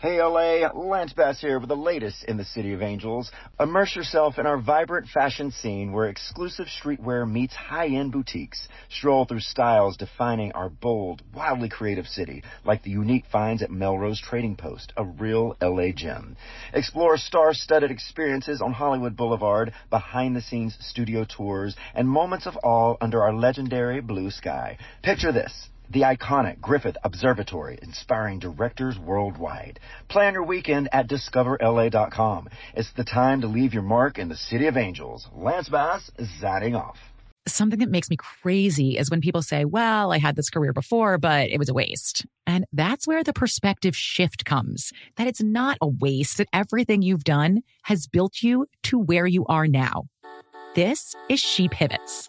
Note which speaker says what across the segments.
Speaker 1: Hey LA, Lance Bass here with the latest in the City of Angels. Immerse yourself in our vibrant fashion scene where exclusive streetwear meets high-end boutiques. Stroll through styles defining our bold, wildly creative city, like the unique finds at Melrose Trading Post, a real LA gem. Explore star-studded experiences on Hollywood Boulevard, behind-the-scenes studio tours, and moments of awe under our legendary blue sky. Picture this the iconic Griffith Observatory, inspiring directors worldwide. Plan your weekend at discoverla.com. It's the time to leave your mark in the City of Angels. Lance Bass is off.
Speaker 2: Something that makes me crazy is when people say, well, I had this career before, but it was a waste. And that's where the perspective shift comes that it's not a waste, that everything you've done has built you to where you are now. This is She Pivots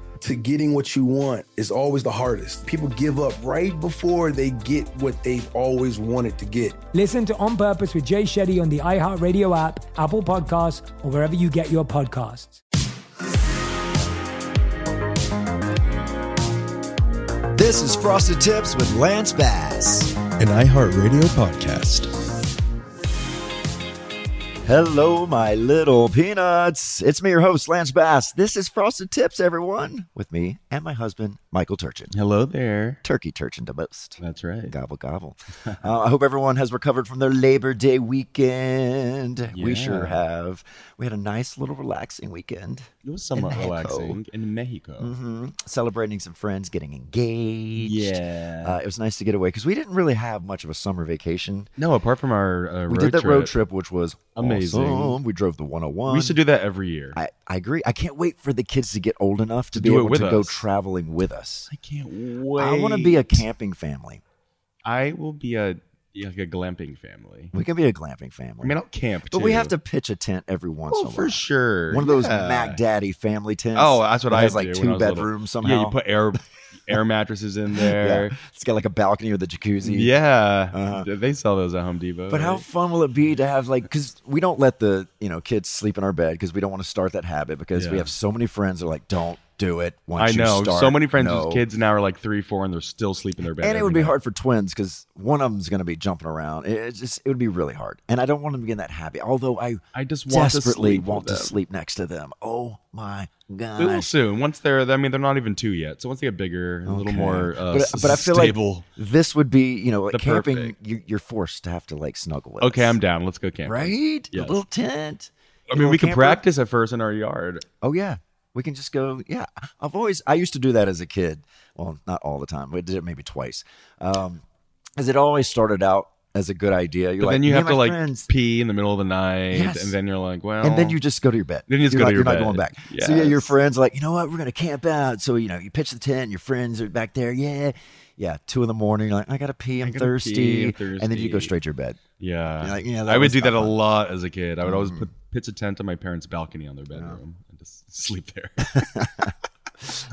Speaker 3: to getting what you want is always the hardest. People give up right before they get what they've always wanted to get.
Speaker 4: Listen to On Purpose with Jay Shetty on the iHeartRadio app, Apple Podcasts, or wherever you get your podcasts.
Speaker 5: This is Frosted Tips with Lance Bass,
Speaker 6: an iHeartRadio podcast.
Speaker 1: Hello, my little peanuts. It's me, your host, Lance Bass. This is Frosted Tips, everyone, with me and my husband, Michael Turchin.
Speaker 6: Hello there.
Speaker 1: Turkey Turchin to most.
Speaker 6: That's right.
Speaker 1: Gobble, gobble. uh, I hope everyone has recovered from their Labor Day weekend. Yeah. We sure have. We had a nice little relaxing weekend.
Speaker 6: It was somewhat in relaxing in Mexico.
Speaker 1: Mm-hmm. Celebrating some friends getting engaged.
Speaker 6: Yeah.
Speaker 1: Uh, it was nice to get away because we didn't really have much of a summer vacation.
Speaker 6: No, apart from our uh,
Speaker 1: We did that road trip, which was
Speaker 6: amazing.
Speaker 1: Awesome. We drove the 101.
Speaker 6: We used to do that every year.
Speaker 1: I, I agree. I can't wait for the kids to get old enough to, to be able to us. go traveling with us.
Speaker 6: I can't wait.
Speaker 1: I want to be a camping family.
Speaker 6: I will be a like a glamping family.
Speaker 1: We can be a glamping family.
Speaker 6: I mean, I'll camp,
Speaker 1: but we have to pitch a tent every once
Speaker 6: oh,
Speaker 1: in a
Speaker 6: while. for sure.
Speaker 1: One of those yeah. Mac Daddy family tents.
Speaker 6: Oh, that's what
Speaker 1: I
Speaker 6: has
Speaker 1: like two bedrooms somehow.
Speaker 6: Yeah, you put air air mattresses in there.
Speaker 1: Yeah. It's got like a balcony with a jacuzzi.
Speaker 6: Yeah, uh-huh. they sell those at Home Depot.
Speaker 1: But right? how fun will it be to have like because we don't let the you know kids sleep in our bed because we don't want to start that habit because yeah. we have so many friends that are like don't do it.
Speaker 6: I know so many friends
Speaker 1: no.
Speaker 6: whose kids now are like three, four, and they're still sleeping in their bed.
Speaker 1: And it would be
Speaker 6: night.
Speaker 1: hard for twins because one of them's going to be jumping around. It just it would be really hard, and I don't want them to get in that habit. Although I
Speaker 6: I just want
Speaker 1: desperately
Speaker 6: to
Speaker 1: want to sleep next to them. Oh my god!
Speaker 6: Will soon. Once they're, I mean, they're not even two yet. So once they get bigger, okay. a little more, uh,
Speaker 1: but, but I feel
Speaker 6: stable.
Speaker 1: like this would be, you know, like camping. You, you're forced to have to like snuggle with.
Speaker 6: Okay. I'm down. Let's go camping.
Speaker 1: right.
Speaker 6: Yes.
Speaker 1: A little tent.
Speaker 6: I mean, we can practice at first in our yard.
Speaker 1: Oh yeah, we can just go. Yeah, I've always I used to do that as a kid. Well, not all the time. We did it maybe twice. Um, as it always started out as a good idea. You're
Speaker 6: But
Speaker 1: like,
Speaker 6: then you have to like
Speaker 1: friends."
Speaker 6: pee in the middle of the night,
Speaker 1: Yes.
Speaker 6: and then you're like, well,
Speaker 1: and then you just go to your bed.
Speaker 6: Then you just
Speaker 1: you're
Speaker 6: go
Speaker 1: not,
Speaker 6: to your
Speaker 1: You're
Speaker 6: bed.
Speaker 1: not going back. So yeah, your friends are like, you know what? We're gonna camp out. So you know, you pitch the tent. Your friends are back there. Yeah, yeah. Two in the morning. You're like, I gotta pee. I'm
Speaker 6: gotta
Speaker 1: thirsty.
Speaker 6: pee, I'm
Speaker 1: And then you go straight to your bed.
Speaker 6: yeah,
Speaker 1: like, yeah,
Speaker 6: I would do that
Speaker 1: not
Speaker 6: a. Lot as a kid. I would always put pitch a tent on my parents' balcony on their bedroom and sleep there.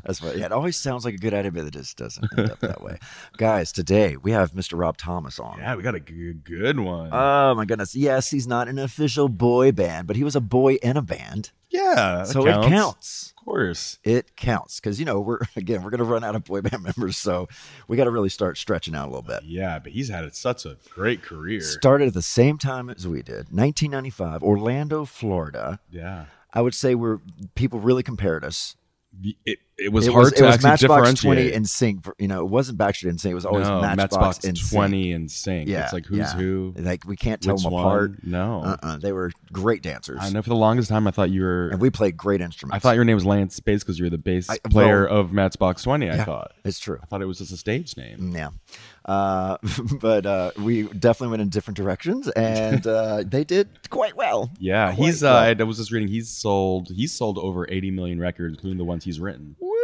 Speaker 1: That's what. Yeah, it always sounds like a good idea, but it just doesn't end up that way. Guys, today we have Mr. Rob Thomas on.
Speaker 6: yeah, we got a good, good one.
Speaker 1: Oh my goodness! Yes, he's not an official boy band, but he was a boy in a band,
Speaker 6: yeah,
Speaker 1: so it counts.
Speaker 6: Of course.
Speaker 1: It counts because you know we're again we're gonna run out of boy band members, so we got to really start stretching out a little bit.
Speaker 6: Yeah, but he's had such a great career.
Speaker 1: Started at the same time as we did, 1995, Orlando, Florida.
Speaker 6: yeah.
Speaker 1: I would say we're people really compared us.
Speaker 6: It, it was
Speaker 7: it
Speaker 6: hard
Speaker 7: was,
Speaker 6: to
Speaker 7: it was
Speaker 6: actually
Speaker 7: Matchbox
Speaker 6: differentiate.
Speaker 7: 20 and NSYNC. For, you know, it wasn't Backstreet and NSYNC. It was always
Speaker 6: no,
Speaker 7: Matchbox, and
Speaker 6: 20 and NSYNC.
Speaker 7: Yeah,
Speaker 6: it's like who's
Speaker 7: yeah.
Speaker 6: who.
Speaker 7: Like we can't tell them
Speaker 6: one?
Speaker 7: apart.
Speaker 6: No,
Speaker 7: Uh-uh. They were great dancers.
Speaker 6: I know. For the longest time, I thought you were.
Speaker 7: And we played great instruments.
Speaker 6: I thought your name was Lance Bass because you were the bass
Speaker 7: I-
Speaker 6: player
Speaker 7: well,
Speaker 6: of Matchbox Twenty. I
Speaker 7: yeah,
Speaker 6: thought.
Speaker 7: it's true.
Speaker 6: I thought it was just a stage name.
Speaker 7: Yeah. Uh, but uh, we definitely went in different directions, and uh, they did quite well.
Speaker 6: Yeah,
Speaker 7: Quite
Speaker 6: he's. Uh,
Speaker 7: well.
Speaker 6: I was just reading. He's sold. He's sold over 80 million records, including the ones he's written.
Speaker 7: Woo!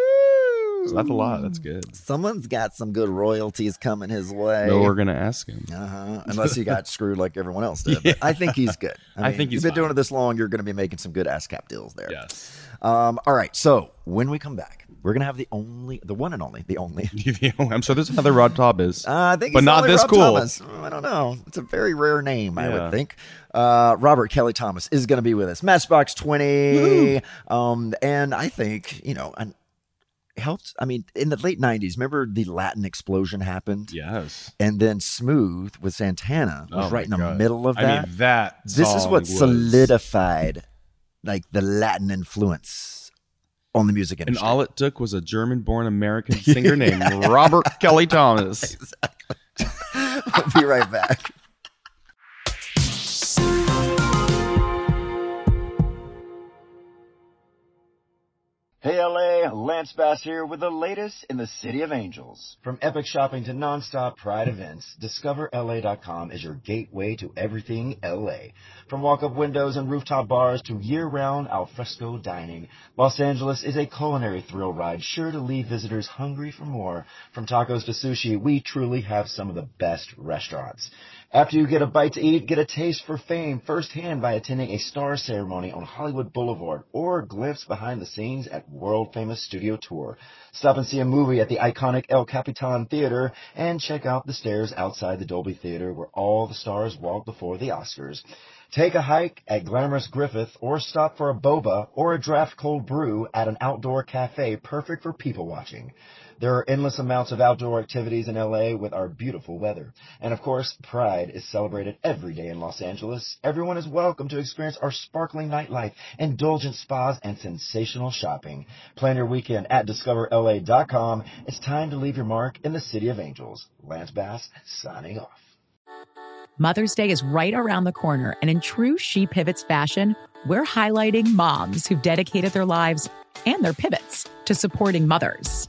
Speaker 6: So that's a lot. That's good.
Speaker 7: Someone's got some good royalties coming his way.
Speaker 6: No, we're gonna ask him.
Speaker 7: Uh-huh. Unless he got screwed like everyone else did. But I think he's good.
Speaker 6: I think he's
Speaker 7: You've been
Speaker 6: fine.
Speaker 7: doing it this long. You're going to be making some good ASCAP deals there.
Speaker 6: Yes.
Speaker 7: Um, all right. So when we come back, we're going to have the only, the one and only, the only.
Speaker 6: I'm sure there's another Rob Thomas.
Speaker 7: Uh, I think,
Speaker 6: but
Speaker 7: he's
Speaker 6: not this
Speaker 7: Rob
Speaker 6: cool.
Speaker 7: Thomas. I don't know. It's a very rare name, I would think. Uh, Robert Kelly Thomas is going to be with us. Matchbox Twenty, um, and I think you know, and helped. I mean, in the late '90s, remember the Latin explosion happened,
Speaker 6: Yes.
Speaker 7: and then Smooth with Santana was
Speaker 6: Oh
Speaker 7: right in the
Speaker 6: God.
Speaker 7: middle of that.
Speaker 6: I mean, that.
Speaker 7: this is what
Speaker 6: was
Speaker 7: solidified like the Latin influence on the music industry.
Speaker 6: And all it took was a German-born American singer named Robert Kelly Thomas.
Speaker 7: we'll be right back. Hey LA, Lance Bass here with the latest in the City of Angels. From epic shopping to nonstop pride events, DiscoverLA.com is your gateway to everything LA. From walk-up windows and rooftop bars to year-round alfresco dining, Los Angeles is a culinary thrill ride sure to leave visitors hungry for more. From tacos to sushi, we truly have some of the best restaurants. After you get a bite to eat, get a taste for fame firsthand by attending a star ceremony on Hollywood Boulevard or a glimpse behind the scenes at world famous studio tour. Stop and see a movie at the iconic El Capitan Theater and check out the stairs outside the Dolby Theater where all the stars walk before the Oscars. Take a hike at glamorous Griffith or stop for a boba or a draft cold brew at an outdoor cafe perfect for people watching. There are endless amounts of outdoor activities in LA with our beautiful weather. And of course, Pride is celebrated every day in Los Angeles. Everyone is welcome to experience our sparkling nightlife, indulgent spas, and sensational shopping. Plan your weekend at discoverla.com. It's time to leave your mark in the City of Angels. Lance Bass signing off.
Speaker 2: Mother's Day is right around the corner, and in true She Pivots fashion, we're highlighting moms who've dedicated their lives and their pivots to supporting mothers.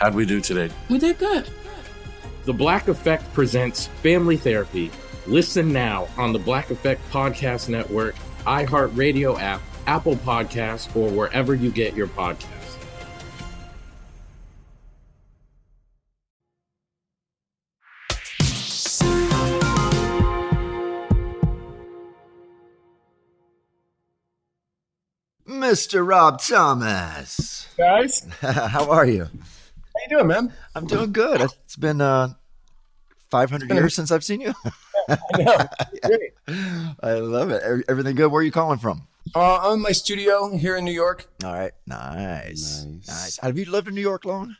Speaker 8: how'd we do today?
Speaker 9: We did good.
Speaker 8: The Black Effect presents Family Therapy. Listen now on the Black Effect Podcast Network, iHeartRadio app, Apple Podcasts, or wherever you get your podcasts.
Speaker 1: Mr. Rob Thomas.
Speaker 10: Guys,
Speaker 1: How are you?
Speaker 10: How you doing, man?
Speaker 1: I'm doing good. It's been uh 500
Speaker 10: been a-
Speaker 1: years since I've seen you.
Speaker 10: I know. Great.
Speaker 1: I love it. Everything good? Where are you calling from?
Speaker 10: Uh, I'm in my studio here in New York.
Speaker 1: All right. Nice. Nice. Have you lived in New York long?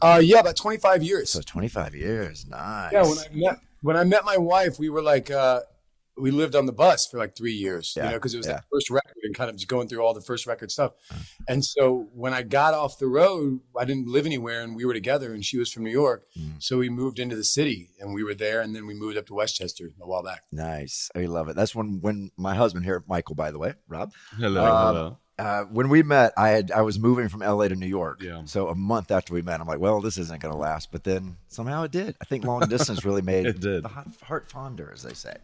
Speaker 10: Uh, yeah, about 25 years.
Speaker 1: So 25 years. Nice.
Speaker 10: Yeah, when I met when I met my wife, we were like uh, we lived on the bus for like three years, you know, because it was
Speaker 1: yeah.
Speaker 10: the first record and kind of just going through all the first record stuff. And so when I got off the road, I didn't live anywhere, and we were together, and she was from New York,
Speaker 1: Mm.
Speaker 10: so we moved into the city, and we were there, and then we moved up to Westchester a while back.
Speaker 1: Nice. I love it. That's when when my husband here, Michael, by the way, Rob.
Speaker 6: Hello,
Speaker 1: um,
Speaker 6: hello.
Speaker 1: Uh, when we met, I had I was moving from LA to New York.
Speaker 6: Yeah.
Speaker 1: So a month after we met, I'm like, well, this isn't going to last. But then somehow it did. I think long distance really made
Speaker 6: It did.
Speaker 1: the hot, heart fonder, as they say.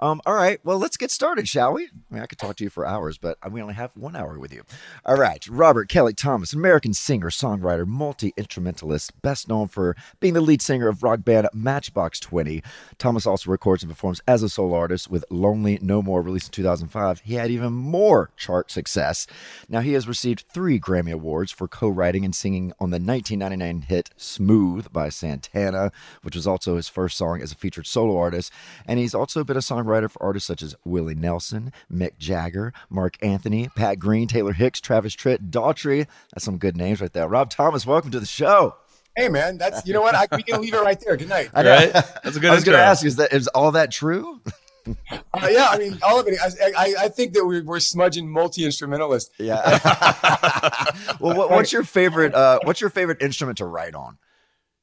Speaker 1: Um, all right. Well, let's get started, shall we? I mean, I could talk to you for hours, but we only have one hour with you. All right. Robert Kelly Thomas, American singer, songwriter, multi instrumentalist, best known for being the lead singer of rock band Matchbox 20. Thomas also records and performs as a solo artist with Lonely No More, released in 2005. He had even more chart success. Now, he has received three Grammy Awards for co writing and singing on the 1999 hit Smooth by Santana, which was also his first song as a featured solo artist. And he's also been a songwriter for artists such as Willie Nelson, Mick Jagger, Marc Anthony, Pat Green, Taylor Hicks, Travis Tritt, Daughtry. That's some good names right there. Rob Thomas, welcome to the show.
Speaker 10: Hey, man, that's you know what I, we can leave it right there. Good night.
Speaker 1: I
Speaker 6: That's a good
Speaker 1: I was going to ask you, is that is all that true?
Speaker 10: Uh, yeah, I mean, all of it. I, I, I think that we're, we're smudging multi instrumentalists.
Speaker 1: Yeah. well, what, what's your favorite? Uh, what's your favorite instrument to write on?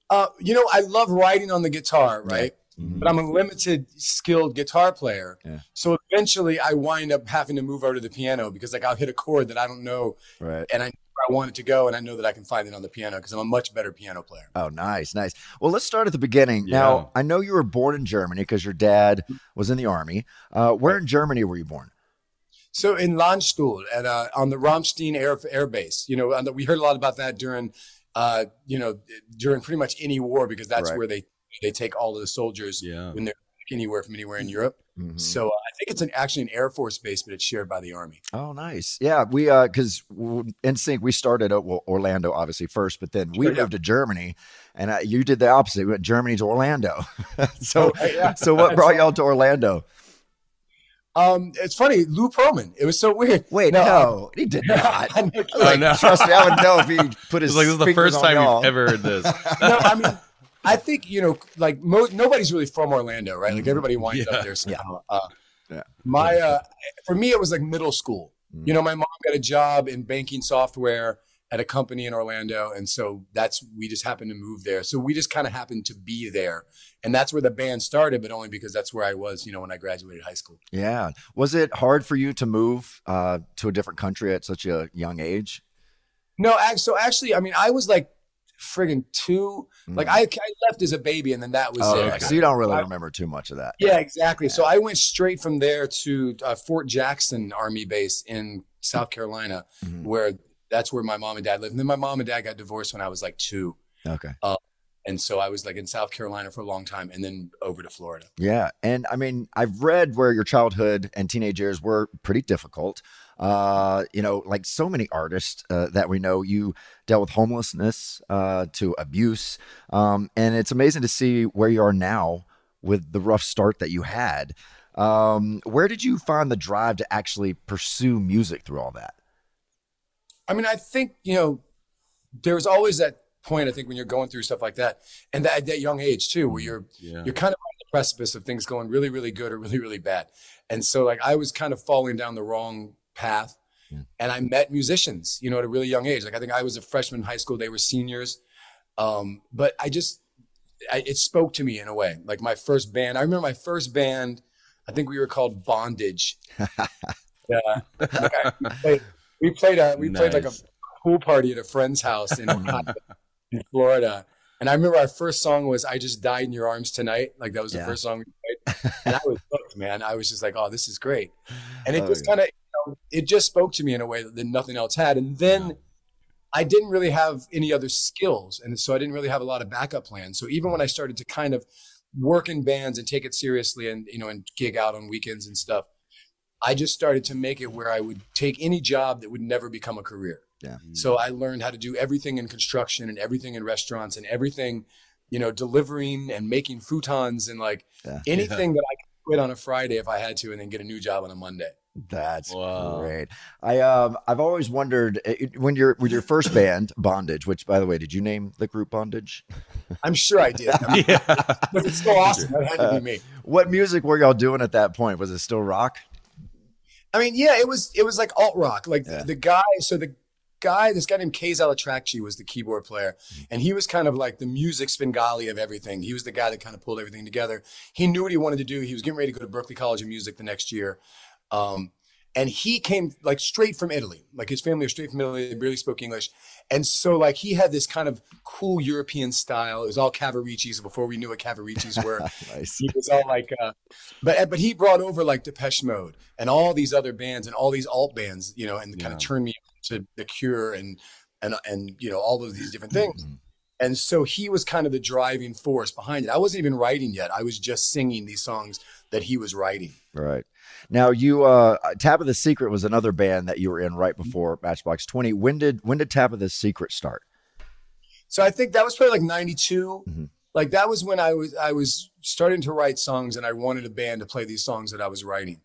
Speaker 10: Uh, you know, I love writing on the guitar, right?
Speaker 1: Mhm.
Speaker 10: But I'm a limited skilled guitar player.
Speaker 1: Yeah.
Speaker 10: So eventually I wind up having to move over to the piano because like I'll hit a chord that I don't know
Speaker 1: Right.
Speaker 10: and I know where I want it to go and I know that I can find it on the piano because I'm a much better piano player.
Speaker 1: Oh, nice, nice. Well, let's start at the beginning.
Speaker 6: Yeah.
Speaker 1: Now, I know you were born in Germany because your dad was in the army. Uh, where in Germany were you born?
Speaker 10: So in Landstuhl at uh, on the Ramstein Air Air Base, you know, and we heard a lot about that during, uh, you know, during pretty much any war because that's
Speaker 1: Right.
Speaker 10: where they they take all of the soldiers
Speaker 6: Yeah.
Speaker 10: when they're anywhere from anywhere in Europe.
Speaker 1: Mhm.
Speaker 10: So uh, I think it's an, actually an Air Force base, but it's shared by the Army.
Speaker 1: Oh, nice. Yeah, we uh, because NSYNC we started at well, Orlando obviously first, but then we
Speaker 10: Sure, yeah.
Speaker 1: moved to Germany, and uh, you did the opposite. We went Germany to Orlando. so,
Speaker 10: Oh, yeah.
Speaker 1: so what brought y'all to Orlando?
Speaker 10: Um, it's funny, Lou Pearlman. It was so weird.
Speaker 1: Wait,
Speaker 10: No,
Speaker 1: no, he did not.
Speaker 10: I know.
Speaker 6: Oh, no.
Speaker 1: Trust me, I would know if he put his.
Speaker 6: It's like this is the first
Speaker 1: on
Speaker 6: time
Speaker 1: y'all.
Speaker 6: you've ever heard this.
Speaker 10: no, I mean, I think you know, like mo- nobody's really from Orlando, right? Like everybody winds
Speaker 6: Yeah.
Speaker 10: up there somehow. Uh,
Speaker 1: Yeah.
Speaker 10: My, uh, for me, it was like middle school.
Speaker 1: Mm.
Speaker 10: You know, my mom got a job in banking software at a company in Orlando, and so that's we just happened to move there. So we just kind of happened to be there, and that's where the band started, but only because that's where I was. You know, when I graduated high school.
Speaker 1: Yeah. Was it hard for you to move uh, to a different country at such a young age?
Speaker 10: No, so actually, I mean, I was like friggin' two. Like I, I left as a baby, and then that was
Speaker 1: Mm. Oh,
Speaker 10: it.
Speaker 1: okay. So you don't really
Speaker 10: I-
Speaker 1: remember too much of that.
Speaker 10: Yeah, exactly. So I went straight from there to uh, Fort Jackson Army Base in South Carolina,
Speaker 1: Mhm.
Speaker 10: where that's where my mom and dad lived. And then my mom and dad got divorced when I was like two.
Speaker 1: Okay.
Speaker 10: Uh, and so I was like in South Carolina for a long time and then over to Florida.
Speaker 1: Yeah. And I mean, I've read where your childhood and teenage years were pretty difficult. Uh, you know, like so many artists uh, that we know, you dealt with homelessness uh, to abuse. Um, and it's amazing to see where you are now with the rough start that you had. Um, where did you find the drive to actually pursue music through all that?
Speaker 10: I mean, I think, you know, there's always that point, I think, when you're going through stuff like that and that, at that young age too, where you're,
Speaker 6: Yeah.
Speaker 10: you're kind of on the precipice of things going really, really good or really, really bad. And so like I was kind of falling down the wrong path. and I met musicians, you know, at a really young age. Like I think I was a freshman in high school; they were seniors. Um, but I just, I, it spoke to me in a way. Like my first band, I remember my first band. I think we were called Bondage. yeah, like I, we played. We played a we played like a pool party at a friend's house in in Florida. And I remember our first song was "I Just Died in Your Arms Tonight." Like that was the
Speaker 1: Yeah.
Speaker 10: first song we played, and I was hooked, man. I was just like, "Oh, this is great," and it
Speaker 1: Oh,
Speaker 10: just kind of, know, it just spoke to me in a way that nothing else had. And then I didn't really have any other skills, and so I didn't really have a lot of backup plans. So even when I started to kind of work in bands and take it seriously, and you know, and gig out on weekends and stuff, I just started to make it where I would take any job that would never become a career.
Speaker 1: Yeah.
Speaker 10: So I learned how to do everything in construction and everything in restaurants and everything, you know, delivering and making futons and like
Speaker 1: Yeah.
Speaker 10: anything that I could quit on a Friday if I had to and then get a new job on a Monday.
Speaker 1: That's great. I um I've always wondered uh, it- when you're with your first band Bondage, which by the way, did you name the group Bondage?
Speaker 10: I'm sure I did.
Speaker 1: yeah,
Speaker 10: But it's so awesome. That had to be me.
Speaker 1: What music were y'all doing at that point? Was it still rock?
Speaker 10: I mean, yeah, it was it was like alt rock. Like the, the guy, so the guy, this guy named Kaz Alatracci was the keyboard player, and he was kind of like the music Svengali of everything. He was the guy that kind of pulled everything together. He knew what he wanted to do. He was getting ready to go to Berklee College of Music the next year, um, and he came like straight from Italy. Like his family was straight from Italy. They barely spoke English, and so like he had this kind of cool European style. It was all Cavariccis before we knew what Cavariccis were.
Speaker 1: nice.
Speaker 10: He was all like, uh, but but he brought over like Depeche Mode and all these other bands and all these alt bands, you know, and kind of turned me to The Cure and and and you know all of these different things. And so he was kind of the driving force behind it. I wasn't even writing yet. I was just singing these songs that he was writing.
Speaker 1: Right. Now you uh Tabitha's Secret was another band that you were in right before Matchbox 20. When did when did Tabitha's Secret start?
Speaker 10: So I think that was probably like 92. Like that was when I was I was starting to write songs and I wanted a band to play these songs that I was writing.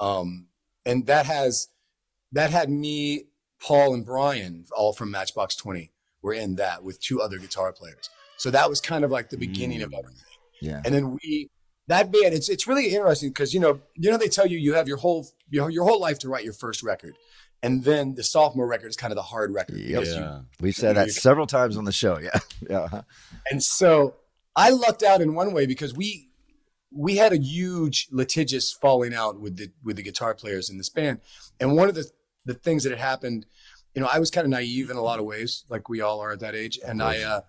Speaker 10: Um and that has that had me, Paul and Brian all from Matchbox 20 were in that with two other guitar players. So that was kind of like the beginning of mm. everything.
Speaker 1: Yeah.
Speaker 10: And then we that band it's it's really interesting because you know you know they tell you you have your whole your, your whole life to write your first record. And then the sophomore record is kind of the hard record. because you-
Speaker 1: We've said that several times on the show. Yeah. Yeah.
Speaker 10: and so I lucked out in one way because we we had a huge litigious falling out with the with the guitar players in this band. And one of the the things that had happened, you know, I was kind of naive in a lot of ways, like we all are at that age. And I uh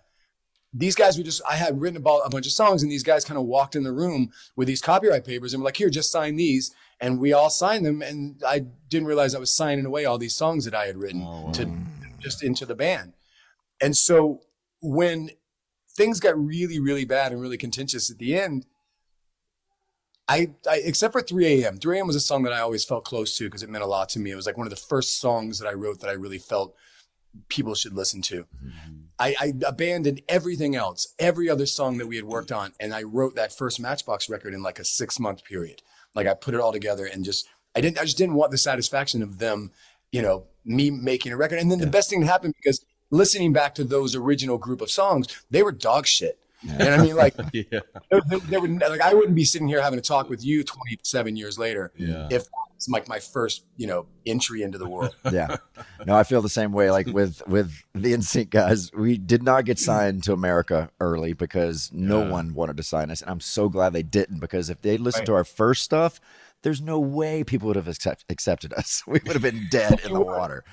Speaker 10: these guys were just I had written about a bunch of songs and these guys kind of walked in the room with these copyright papers and were like, here, just sign these. And we all signed them and I didn't realize I was signing away all these songs that I had written to just into the band. And so when things got really, really bad and really contentious at the end, I, I except for 3 a.m. 3 a.m. was a song that I always felt close to because it meant a lot to me. It was like one of the first songs that I wrote that I really felt people should listen to. Mm-hmm. I, I abandoned everything else, every other song that we had worked on, and I wrote that first Matchbox record in like a six month period. Like I put it all together and just I didn't I just didn't want the satisfaction of them, you know, me making a record. And then the best thing that happened because listening back to those original group of songs, they were dog shit. And I mean, like,
Speaker 6: yeah.
Speaker 10: they, they- they were like, I wouldn't be sitting here having a talk with you 27 years later
Speaker 6: Yeah.
Speaker 10: if it's like my first, you know, entry into the world.
Speaker 1: yeah. No, I feel the same way. Like with with the NSYNC guys, we did not get signed to America early because no
Speaker 6: Yeah.
Speaker 1: one wanted to sign us, and I'm so glad they didn't. Because if they listened
Speaker 10: Right.
Speaker 1: to our first stuff, there's no way people would have accept, accepted us. We would have been dead in the water.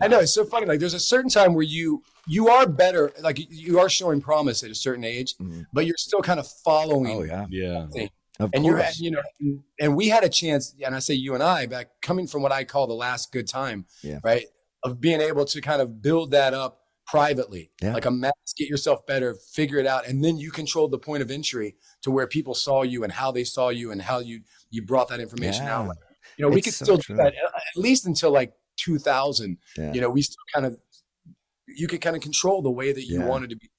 Speaker 10: I know it's so funny. Like there's a certain time where you you are better, like you are showing promise at a certain age, but you're still kind of following.
Speaker 1: Mm-hmm. Oh yeah,
Speaker 6: yeah.
Speaker 10: thing.
Speaker 1: Of
Speaker 10: and you're, you know, and we had a chance, and I say you and I, back coming from what I call the last good time,
Speaker 1: Yeah.
Speaker 10: right, of being able to kind of build that up privately,
Speaker 1: Yeah.
Speaker 10: like a mask, get yourself better, figure it out, and then you controlled the point of entry to where people saw you and how they saw you and how you you brought that information
Speaker 1: Yeah.
Speaker 10: out. Like, you know, we could
Speaker 1: so
Speaker 10: still
Speaker 1: true.
Speaker 10: do that uh, at least until like 2000.
Speaker 1: Yeah.
Speaker 10: You know, we still kind of you could kind of control the way that you
Speaker 1: Yeah.
Speaker 10: wanted to be.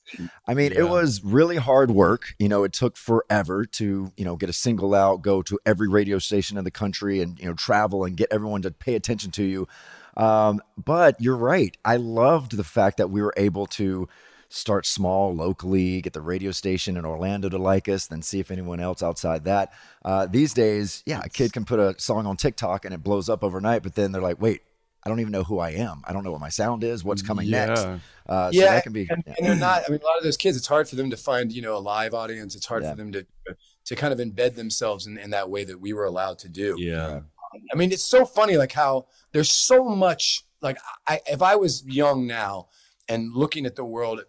Speaker 1: I mean, it was really hard work. You know, it took forever to, you know, get a single out, go to every radio station in the country and, you know, travel and get everyone to pay attention to you. Um, but you're right. I loved the fact that we were able to start small locally, get the radio station in Orlando to like us, then see if anyone else outside that. Uh, these days, yeah, a kid can put a song on TikTok and it blows up overnight, but then they're like, wait, I don't even know who I am. I don't know what my sound is. What's coming
Speaker 6: Yeah.
Speaker 1: next? Uh, so
Speaker 10: yeah,
Speaker 1: that can be.
Speaker 10: and,
Speaker 1: yeah.
Speaker 10: and they're not. I mean, a lot of those kids, it's hard for them to find, you know, a live audience. It's hard
Speaker 1: Yeah.
Speaker 10: for them to to kind of embed themselves in, in that way that we were allowed to do.
Speaker 6: Yeah.
Speaker 10: I mean, it's so funny, like how there's so much. Like, I, if I was young now and looking at the world,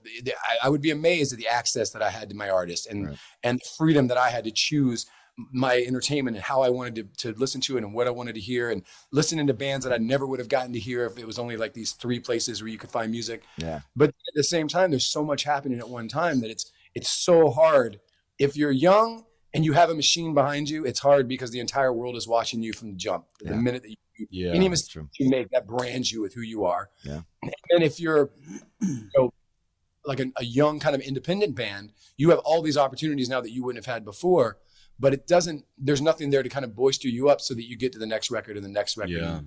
Speaker 10: I, would be amazed at the access that I had to my artists and and the freedom that I had to choose my entertainment and how I wanted to, to listen to it and what I wanted to hear and listening to bands that I never would have gotten to hear if it was only like these three places where you could find music.
Speaker 1: Yeah.
Speaker 10: But at the same time, there's so much happening at one time that it's it's so hard. If you're young and you have a machine behind you, it's hard because the entire world is watching you from the jump. The minute that you,
Speaker 6: Yeah,
Speaker 10: any mistake you make, that brands you with who you are.
Speaker 1: Yeah.
Speaker 10: And if you're you know, like a, a young kind of independent band, you have all these opportunities now that you wouldn't have had before. But it doesn't. There's nothing there to kind of boister you up so that you get to the next record and the next record,
Speaker 6: Yeah.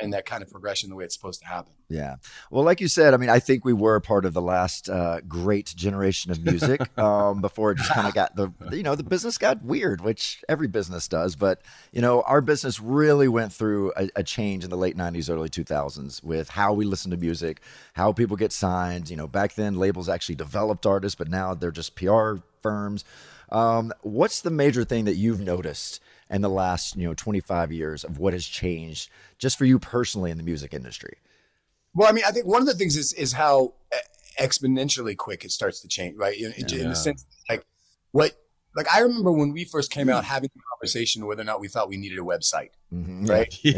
Speaker 10: And, that kind of progression the way it's supposed to happen.
Speaker 1: Yeah. Well, like you said, I mean, I think we were part of the last uh, great generation of music um, before it just kind of got the, you know, the business got weird, which every business does. But, you know, our business really went through a, a change in the late 90s, early 2000s with how we listen to music, how people get signed. You know, back then labels actually developed artists, but now they're just PR firms. Um, what's the major thing that you've noticed in the last, you know, 25 years of what has changed just for you personally in the music industry?
Speaker 10: Well, I mean, I think one of the things is is how exponentially quick it starts to change, right? In, in
Speaker 6: Yeah.
Speaker 10: the sense, like what, like I remember when we first came out having the conversation whether or not we thought we needed a website,
Speaker 1: Mhm.
Speaker 10: right?
Speaker 1: Yeah.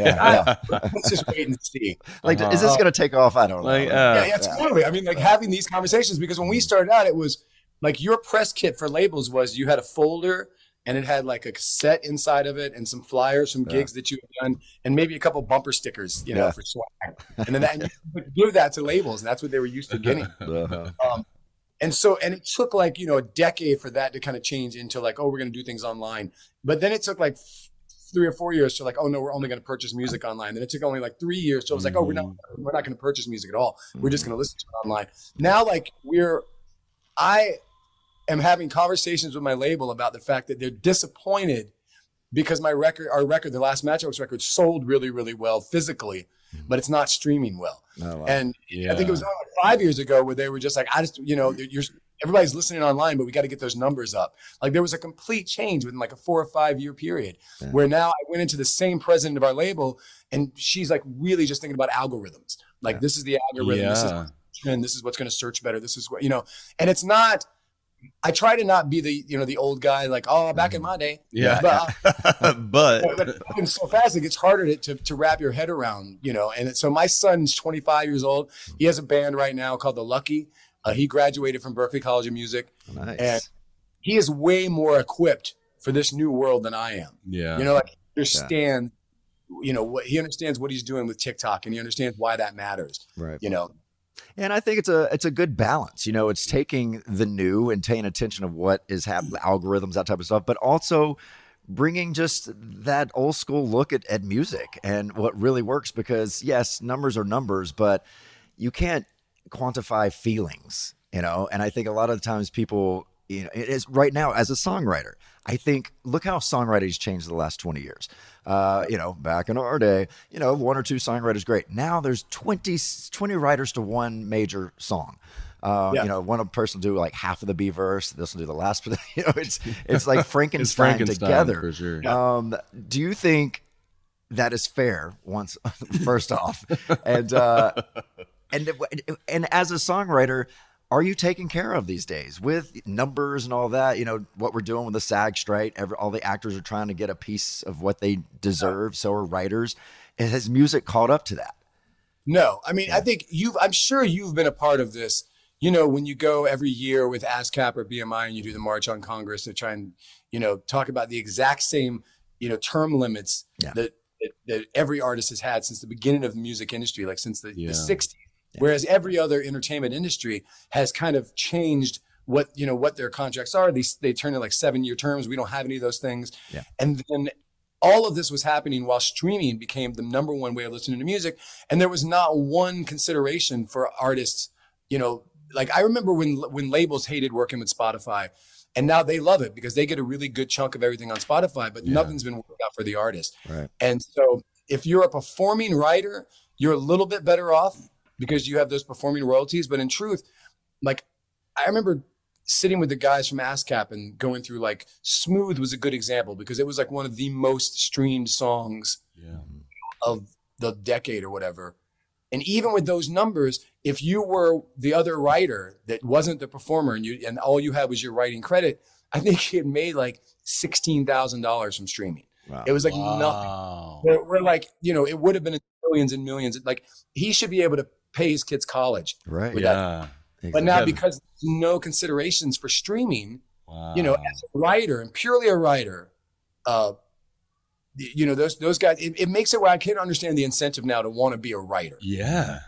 Speaker 1: yeah.
Speaker 10: Let's just wait and see.
Speaker 1: Like, is this going to take off? I don't know.
Speaker 6: Like, uh,
Speaker 10: yeah, yeah, totally. I mean, like having these conversations because when we started out, it was like your press kit for labels was you had a folder and it had like a cassette inside of it and some flyers from
Speaker 1: Yeah.
Speaker 10: gigs that you had done and maybe a couple bumper stickers, you know,
Speaker 1: Yeah.
Speaker 10: for swag. And then that, and you give that to labels, and that's what they were used to getting.
Speaker 1: Uh-huh.
Speaker 10: Um, and so, and it took like, you know, a decade for that to kind of change into like, oh, we're going to do things online. But then it took like three or four years to like, oh no, we're only going to purchase music online. Then it took only like three years. So it was like, oh, we're not, we're not going to purchase music at all. We're just going to listen to it online. Now, like we're, I am having conversations with my label about the fact that they're disappointed because my record, our record, the last Matchbox record sold really, really well physically, mm-hmm. but it's not streaming well.
Speaker 1: Oh, wow.
Speaker 10: And I think it was five years ago where they were just like, I just, you know, you're, everybody's listening online, but we got to get those numbers up. Like there was a complete change within like a four or five year period where now I went into the same president of our label and she's like really just thinking about algorithms. Like this is the algorithm. This is
Speaker 6: Yeah.
Speaker 10: trend. This is what's going to search better. This is what, you know, and it's not, I try to not be the, you know, the old guy like, oh, back in my day.
Speaker 6: Yeah.
Speaker 10: But,
Speaker 6: but
Speaker 10: so fast, it gets harder to, to, to wrap your head around, you know. And so my son's 25 years old. He has a band right now called The Lucky. Uh, he graduated from Berklee College of Music,
Speaker 1: Nice.
Speaker 10: and he is way more equipped for this new world than I am.
Speaker 6: yeah.
Speaker 10: You know, like he understands, you know, what he understands what he's doing with TikTok, and he understands why that matters.
Speaker 1: Right.
Speaker 10: You know,
Speaker 1: And I think it's a it's a good balance. You know, it's taking the new and paying attention of what is happening, mm. algorithms, that type of stuff, but also bringing just that old school look at, at music and what really works. Because yes, numbers are numbers, but you can't quantify feelings. You know, and I think a lot of the times people, you know, it is right now as a songwriter. I think look how songwriting's changed the last 20 years. Uh, you know, back in our day, you know, one or two songwriters great. Now there's 20, 20 writers to one major song. Uh,
Speaker 10: Yeah.
Speaker 1: You know, one person will do like half of the B verse. This will do the last. You know, it's it's like Frankenstein,
Speaker 6: Frankenstein,
Speaker 1: together.
Speaker 6: for sure.
Speaker 1: Um, do you think that is fair? Once, first off, and uh, and and as a songwriter, are you taken care of these days with numbers and all that? You know what we're doing with the SAG strike. Every, all the actors are trying to get a piece of what they deserve. So are writers. And has music caught up to that?
Speaker 10: No, I mean, I think you've, I'm sure you've been a part of this. You know, when you go every year with ASCAP or BMI and you do the March on Congress to try and, you know, talk about the exact same, you know, term limits
Speaker 1: Yeah.
Speaker 10: that, that, that every artist has had since the beginning of the music industry, like since the,
Speaker 6: Yeah.
Speaker 10: the 60s. Whereas every other entertainment industry has kind of changed what, you know, what their contracts are. They, they turn to like seven year terms. We don't have any of those things.
Speaker 1: Yeah.
Speaker 10: And then all of this was happening while streaming became the number one way of listening to music. And there was not one consideration for artists, you know, like I remember when, when labels hated working with Spotify and now they love it because they get a really good chunk of everything on Spotify, but
Speaker 6: Yeah.
Speaker 10: nothing's been worked out for the artist.
Speaker 1: Right.
Speaker 10: And so if you're a performing writer, you're a little bit better off because you have those performing royalties. But in truth, like I remember sitting with the guys from ASCAP and going through like Smooth was a good example because it was like one of the most streamed songs
Speaker 6: yeah.
Speaker 10: of the decade or whatever. And even with those numbers, if you were the other writer that wasn't the performer and you and all you had was your writing credit, I think he had made like sixteen thousand dollars from streaming.
Speaker 1: Wow.
Speaker 10: It was like
Speaker 6: Wow.
Speaker 10: nothing. We're, we're like, you know, it would have been millions and millions. Like he should be able to pay his kids college.
Speaker 1: Right.
Speaker 6: Yeah.
Speaker 10: that. But now because no considerations for streaming,
Speaker 6: Wow.
Speaker 10: you know, as a writer and purely a writer, uh, you know, those those guys, it, it makes it where I can't understand the incentive now to want to be a writer.
Speaker 6: Yeah.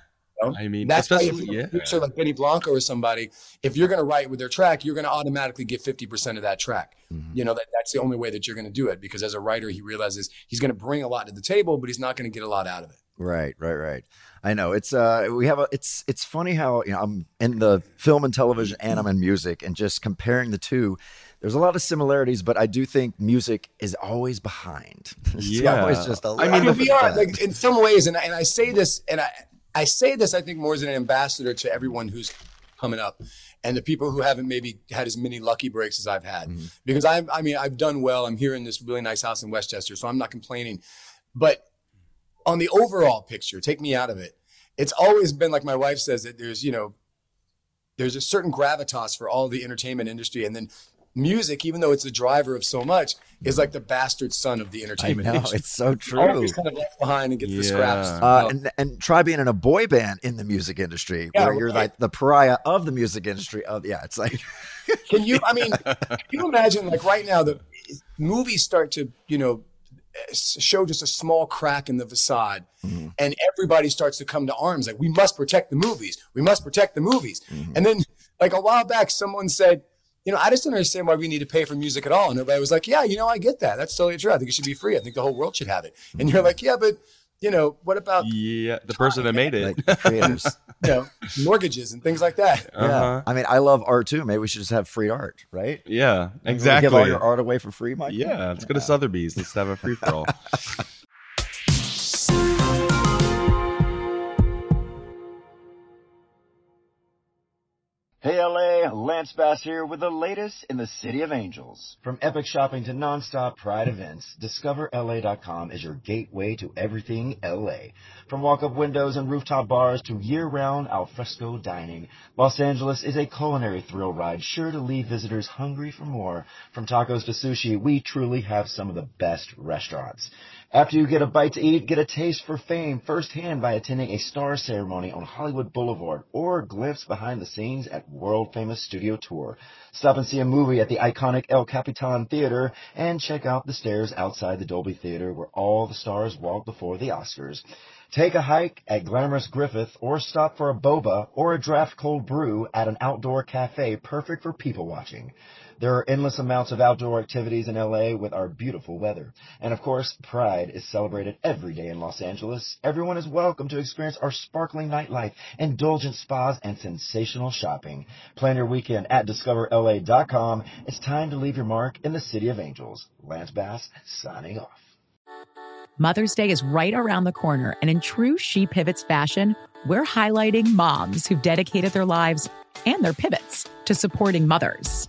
Speaker 10: You know?
Speaker 6: I mean,
Speaker 10: That's why if
Speaker 6: especially
Speaker 10: you're
Speaker 6: yeah.
Speaker 10: producer like Benny Blanco or somebody, if you're going to write with their track, you're going to automatically get 50% of that track.
Speaker 6: Mm-hmm.
Speaker 10: You know, that, that's the only way that you're going to do it because as a writer, he realizes he's going to bring a lot to the table, but he's not going to get a lot out of it.
Speaker 1: Right, right, right. I know it's uh we have a it's it's funny how you know I'm in the film and television and I'm in music and just comparing the two. There's a lot of similarities, but I do think music is always behind. It's
Speaker 6: Yeah.
Speaker 1: always just a
Speaker 10: I mean,
Speaker 1: little
Speaker 10: we
Speaker 1: bit
Speaker 10: are
Speaker 1: behind.
Speaker 10: like in some ways, and I, and I say this, and I I say this, I think more as an ambassador to everyone who's coming up, and the people who haven't maybe had as many lucky breaks as I've had,
Speaker 1: Mm-hmm.
Speaker 10: because I I mean I've done well. I'm here in this really nice house in Westchester, so I'm not complaining, but on the overall picture, take me out of it. It's always been like my wife says that there's you know there's a certain gravitas for all the entertainment industry, and then music, even though it's the driver of so much, is like the bastard son of the entertainment I
Speaker 1: know,
Speaker 10: industry.
Speaker 1: it's so true.
Speaker 10: Always kind of left behind and gets the scraps.
Speaker 1: Uh, and, and try being in a boy band in the music industry
Speaker 10: Yeah,
Speaker 1: where you're like the pariah of the music industry. Of yeah, it's like
Speaker 10: Can you? I mean, can you imagine like right now the movies start to you know show just a small crack in the facade, mm-hmm. and everybody starts to come to arms like we must protect the movies. We must protect the movies. Mm-hmm. And then like a while back, someone said. You know, I just don't understand why we need to pay for music at all. And everybody was like, "Yeah, you know, I get that. That's totally true. I think it should be free. I think the whole world should have it." And you're mm-hmm. like, "Yeah, but you know, what about
Speaker 6: Yeah, the person that made it.
Speaker 1: creators.
Speaker 10: you know mortgages and things like that?"
Speaker 6: Uh-huh.
Speaker 1: yeah. I mean, I love art too. Maybe we should just have free art, right?
Speaker 6: Yeah, exactly.
Speaker 1: Give all
Speaker 6: exactly.
Speaker 1: your art away for free, Mike.
Speaker 6: Yeah, let's go to Sotheby's. Let's have a free for all.
Speaker 7: Hey LA, Lance Bass here with the latest in the City of Angels. From epic shopping to nonstop pride events, DiscoverLA.com is your gateway to everything LA. From walk-up windows and rooftop bars to year-round alfresco dining, Los Angeles is a culinary thrill ride sure to leave visitors hungry for more. From tacos to sushi, we truly have some of the best restaurants. After you get a bite to eat, get a taste for fame firsthand by attending a star ceremony on Hollywood Boulevard or a glimpse behind the scenes at world famous studio tour. Stop and see a movie at the iconic El Capitan Theater and check out the stairs outside the Dolby Theater where all the stars walk before the Oscars. Take a hike at glamorous Griffith or stop for a boba or a draft cold brew at an outdoor cafe perfect for people watching. There are endless amounts of outdoor activities in LA with our beautiful weather. And of course, Pride is celebrated every day in Los Angeles. Everyone is welcome to experience our sparkling nightlife, indulgent spas, and sensational shopping. Plan your weekend at discoverla.com. It's time to leave your mark in the City of Angels. Lance Bass signing off.
Speaker 2: Mother's Day is right around the corner, and in true She Pivots fashion, we're highlighting moms who've dedicated their lives and their pivots to supporting mothers.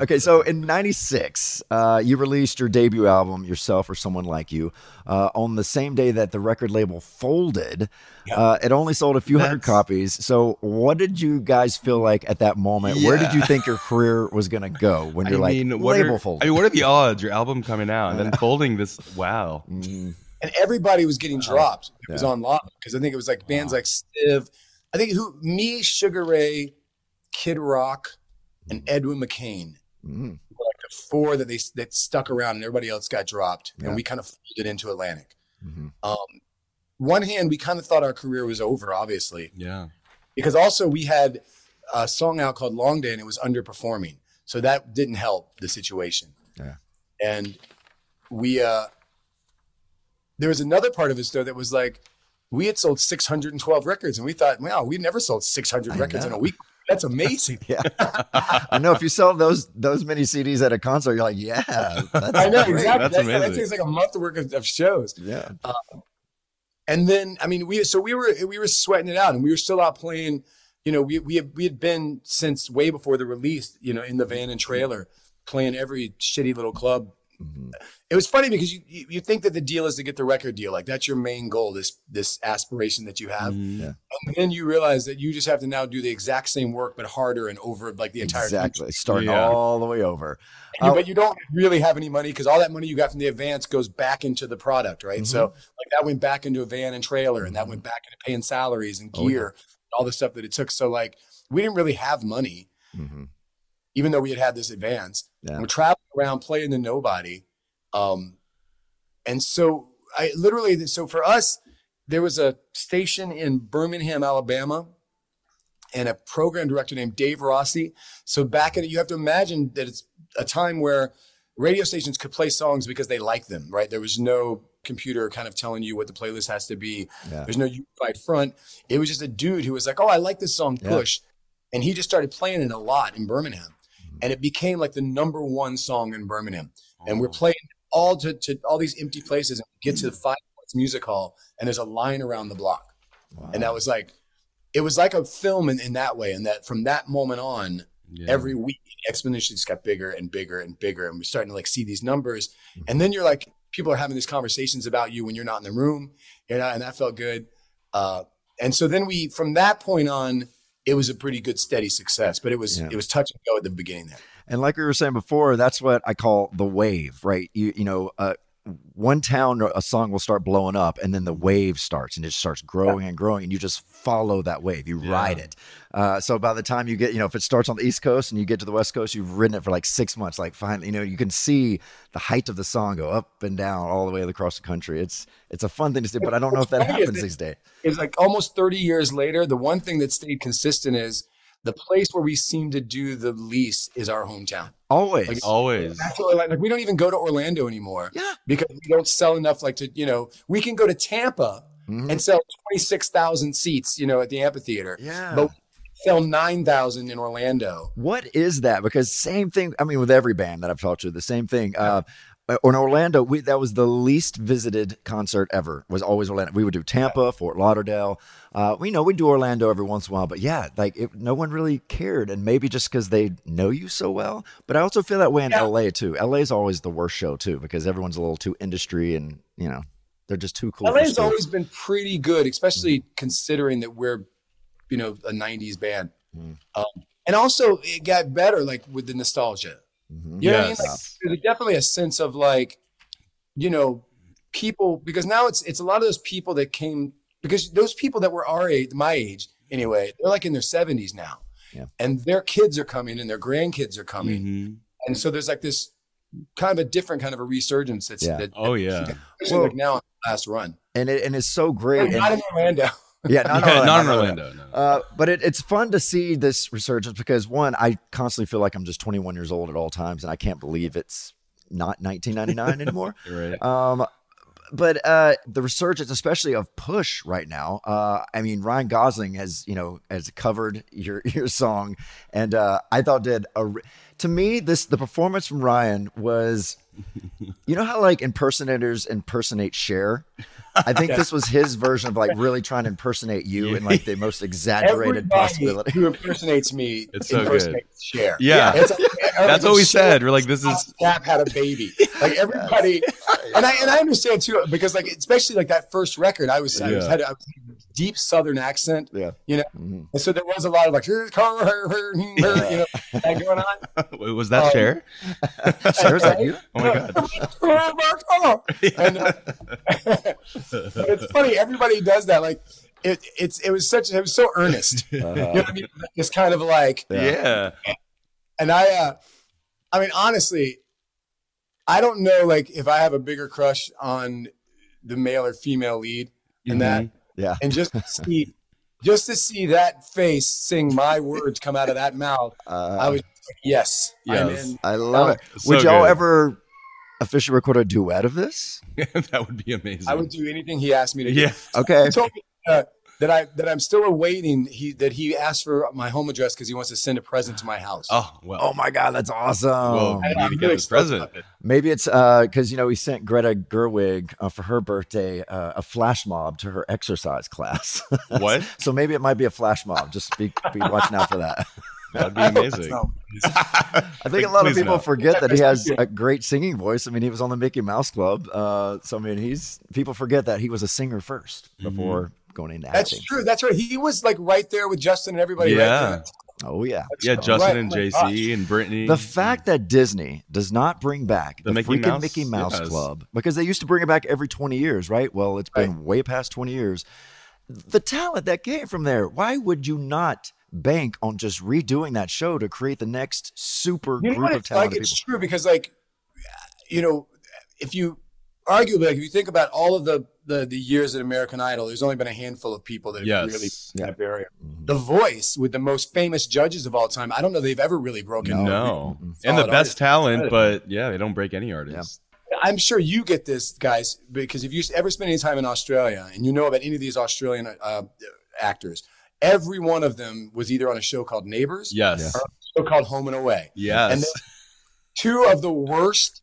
Speaker 1: Okay, so in '96, uh, you released your debut album, "Yourself or Someone Like You," uh, on the same day that the record label folded. Uh, it only sold a few hundred copies. So, what did you guys feel like at that moment? Where did you think your career was going to go when you're
Speaker 6: I
Speaker 1: like
Speaker 6: mean, what
Speaker 1: label
Speaker 6: are,
Speaker 1: folded?
Speaker 6: I mean, what are the odds? Your album coming out and then folding this? Wow.
Speaker 1: Mm.
Speaker 10: and everybody was getting dropped. It was
Speaker 6: Yeah.
Speaker 10: on lock because I think it was like bands like Stiv. I think who me, Sugar Ray, Kid Rock, and Edwin McCain.
Speaker 1: Mm.
Speaker 10: were Like the four that they that stuck around, and everybody else got dropped,
Speaker 1: Yeah.
Speaker 10: and we kind of folded into Atlantic.
Speaker 1: Mm-hmm.
Speaker 10: Um, one hand, we kind of thought our career was over, obviously,
Speaker 6: Yeah.
Speaker 10: because also we had a song out called Long Day, and it was underperforming, so that didn't help the situation.
Speaker 1: Yeah.
Speaker 10: And we uh there was another part of us though that was like we had sold 612 records and we thought, wow, we never sold 600 records in a week. That's amazing.
Speaker 1: yeah, I know. If you sell those those many CDs at a concert, you're like, yeah, that's
Speaker 10: I know
Speaker 1: great.
Speaker 10: exactly. That's amazing. that takes like a month worth of, of shows.
Speaker 1: Yeah.
Speaker 10: Um, and then I mean, we so we were we were sweating it out, and we were still out playing. You know, we we had, we had been since way before the release. You know, in the van and trailer, playing every shitty little club. It was funny because you, you you think that the deal is to get the record deal, like that's your main goal, this this aspiration that you have,
Speaker 1: Yeah.
Speaker 10: and then you realize that you just have to now do the exact same work but harder and over like the entire
Speaker 1: Exactly.
Speaker 10: country.
Speaker 1: Starting
Speaker 6: Yeah.
Speaker 1: all the way over.
Speaker 10: You-
Speaker 1: Uh,
Speaker 10: but you don't really have any money because all that money you got from the advance goes back into the product, right? So
Speaker 1: Mm-hmm.
Speaker 10: like that went back into a van and trailer, and that went back into paying salaries and
Speaker 1: Oh,
Speaker 10: gear, and all the stuff that it took. So like we didn't really have money,
Speaker 1: Mhm.
Speaker 10: Even though we had had this advance.
Speaker 1: Yeah.
Speaker 10: We're traveling around playing to nobody, um, and so I literally so for us there was a station in Birmingham, Alabama. And a program director named Dave Rossi. So back in, it, you have to imagine that it's a time where radio stations could play songs because they like them, right? There was no computer kind of telling you what the playlist has to be.
Speaker 1: Yeah.
Speaker 10: There's no unified front. It was just a dude who was like, "Oh, I like this song,
Speaker 1: Yeah.
Speaker 10: Push," and he just started playing it a lot in Birmingham. And it became like the number one song in Birmingham. And
Speaker 1: Oh.
Speaker 10: we're playing all to, to all these empty places, and we get to the Five Points Music Hall, and there's a line around the block, and that was like, it was like a film in, in that way, and that from that moment on,
Speaker 6: Yeah.
Speaker 10: every week exponentially just got bigger and bigger and bigger and we're starting to like see these numbers and then you're like people are having these conversations about you when you're not in the room you know and that felt good uh, and so then we from that point on it was a pretty good steady success but it was
Speaker 1: Yeah.
Speaker 10: it was touch and go at the beginning there
Speaker 1: And like we were saying before, that's what I call the wave, right? You you know, uh, one town a song will start blowing up, and then the wave starts, and it starts growing and growing, and you just follow that wave, you ride it. Uh, so by the time you get, you know, if it starts on the East Coast and you get to the West Coast, you've ridden it for like six months. Like finally, you know, you can see the height of the song go up and down all the way across the country. It's it's a fun thing to see, but I don't know if that
Speaker 10: What's funny is
Speaker 1: happens these days.
Speaker 10: It's like almost 30 years later, the one thing that stayed consistent is the place where we seem to do the least is our hometown.
Speaker 1: Always,
Speaker 10: Like,
Speaker 6: always.
Speaker 10: That's like, like we don't even go to Orlando anymore.
Speaker 1: Yeah.
Speaker 10: Because we don't sell enough. Like to you know, we can go to Tampa
Speaker 1: Mm-hmm.
Speaker 10: and sell twenty six thousand seats. You know, at the amphitheater.
Speaker 1: Yeah.
Speaker 10: But we sell nine thousand in Orlando.
Speaker 1: What is that? Because same thing. I mean, with every band that I've talked to, the same thing. Uh, in Orlando, we that was the least visited concert ever. Was always Orlando. We would do Tampa, Fort Lauderdale. Uh, we know we do Orlando every once in a while, but yeah, like it, no one really cared, and maybe just because they know you so well. But I also feel that way in LA too. LA is always the worst show too because everyone's a little too industry, and you know they're just too cool.
Speaker 10: LA's always been pretty good, especially considering that we're, you know, a '90s band.
Speaker 1: Mm.
Speaker 10: Um, and also, it got better, like with the nostalgia.
Speaker 1: Mm-hmm.
Speaker 10: You know what I mean? Like, there's definitely a sense of like, you know, people because now it's it's a lot of those people that came because those people that were our age, my age anyway, they're like in their 70s now,
Speaker 1: Yeah.
Speaker 10: and their kids are coming and their grandkids are coming,
Speaker 6: Mm-hmm.
Speaker 10: and so there's like this kind of a different kind of a resurgence that's
Speaker 1: Yeah.
Speaker 10: that,
Speaker 6: Oh yeah.
Speaker 10: especially like now in the last run.
Speaker 1: and it, and it's so great.
Speaker 10: Not
Speaker 1: and-
Speaker 10: in Orlando.
Speaker 1: Yeah, not,
Speaker 6: Yeah,
Speaker 1: in
Speaker 6: not in
Speaker 1: Orlando.
Speaker 6: Orlando, no.
Speaker 1: Uh, but it, it's fun to see this resurgence because one, I constantly feel like I'm just 21 years old at all times, and I can't believe it's not 1999 anymore.
Speaker 6: Right.
Speaker 1: Um, but uh, the resurgence, especially of Push right now. Uh, I mean, Ryan Gosling has you know has covered your your song, and uh, I thought did a. To me, this the performance from Ryan was, you know how like impersonators impersonate Cher. I think this was his version of like really trying to impersonate you in like the most exaggerated
Speaker 10: Everybody
Speaker 1: possibility.
Speaker 10: who impersonates me
Speaker 6: It's so
Speaker 10: impersonates Cher.
Speaker 6: Yeah.
Speaker 10: It's
Speaker 6: That's what we said. We're like, this is
Speaker 10: Snap had a baby. Like everybody, and I and I understand too because like especially like that first record, I was I was had a deep Southern accent.
Speaker 1: Yeah,
Speaker 10: you know,
Speaker 1: Mm-hmm.
Speaker 10: and so there was a lot of like here's her, her, her, you know, that going on.
Speaker 6: Wait, was that
Speaker 10: Um,
Speaker 6: Cher?
Speaker 1: is that you?
Speaker 6: Oh my god.
Speaker 10: and, uh, but it's funny. Everybody does that. Like it, it's it was such it was so earnest. You know what I mean? It's kind of like
Speaker 6: Yeah.
Speaker 10: and I, uh, I mean, honestly, I don't know, like, if I have a bigger crush on the male or female lead in that,
Speaker 1: Yeah.
Speaker 10: and just to see, just to see that face sing my words come out of that mouth,
Speaker 1: Uh,
Speaker 10: I was like, yes, I'm
Speaker 6: Yes.
Speaker 10: in.
Speaker 1: I love it.
Speaker 6: So
Speaker 1: Would y'all
Speaker 6: good.
Speaker 1: ever officially record a duet of this?
Speaker 6: that would be amazing.
Speaker 10: I would do anything he asked me to do.
Speaker 6: Yeah.
Speaker 1: Okay.
Speaker 10: He told me uh, that I that I'm still awaiting. He that he asked for my home address because he wants to send a present to my house.
Speaker 6: Oh well.
Speaker 1: Oh my god, that's awesome.
Speaker 6: well,
Speaker 10: I-
Speaker 6: we need to get this present.
Speaker 1: Maybe it's because you know we sent Greta Gerwig uh, for her birthday uh, a flash mob to her exercise class.
Speaker 6: What?
Speaker 1: so maybe it might be a flash mob. Just be, be watching out for that.
Speaker 6: That'd be amazing.
Speaker 10: so.
Speaker 1: I think a lot of people
Speaker 6: no.
Speaker 1: forget that he has a great singing voice. I mean, he was on the Mickey Mouse Club. Uh, so I mean, he's people forget that he was a singer 1st before going into
Speaker 10: That's
Speaker 1: acting.
Speaker 10: That's true. That's right. He was like right there with Justin and everybody.
Speaker 6: Yeah.
Speaker 10: Right there.
Speaker 1: Oh yeah.
Speaker 6: Yeah, Justin
Speaker 10: Right.
Speaker 6: and
Speaker 10: Oh my
Speaker 6: JC and Britney.
Speaker 1: The fact that Disney does not bring back the,
Speaker 6: The Mickey
Speaker 1: freaking
Speaker 6: Mouse?
Speaker 1: Mickey Mouse
Speaker 6: Yes.
Speaker 1: Club because they used to bring it back every 20 years, right? Well, it's been way past 20 years. The talent that came from there, why would you not bank on just redoing that show to create the next super
Speaker 10: You know
Speaker 1: group
Speaker 10: what
Speaker 1: of
Speaker 10: it's like?
Speaker 1: talented
Speaker 10: It's
Speaker 1: people?
Speaker 10: true because, like, you know, if you arguably, like, if you think about all of the the, the years at American Idol, there's only been a handful of people that have
Speaker 6: Yes.
Speaker 10: really
Speaker 1: Yeah.
Speaker 10: that barrier. The Voice with the most famous judges of all time. I don't know they've ever really broken.
Speaker 6: no,
Speaker 10: Solid
Speaker 6: and the best
Speaker 10: artist.
Speaker 6: talent, but yeah, they don't break any artists.
Speaker 10: I'm sure you get this, guys, because if you ever spend any time in Australia and you know about any of these Australian uh, actors, every one of them was either on a show called Neighbors,
Speaker 6: Yes.
Speaker 10: or a show called Home and Away.
Speaker 6: Yes.
Speaker 10: And two of the worst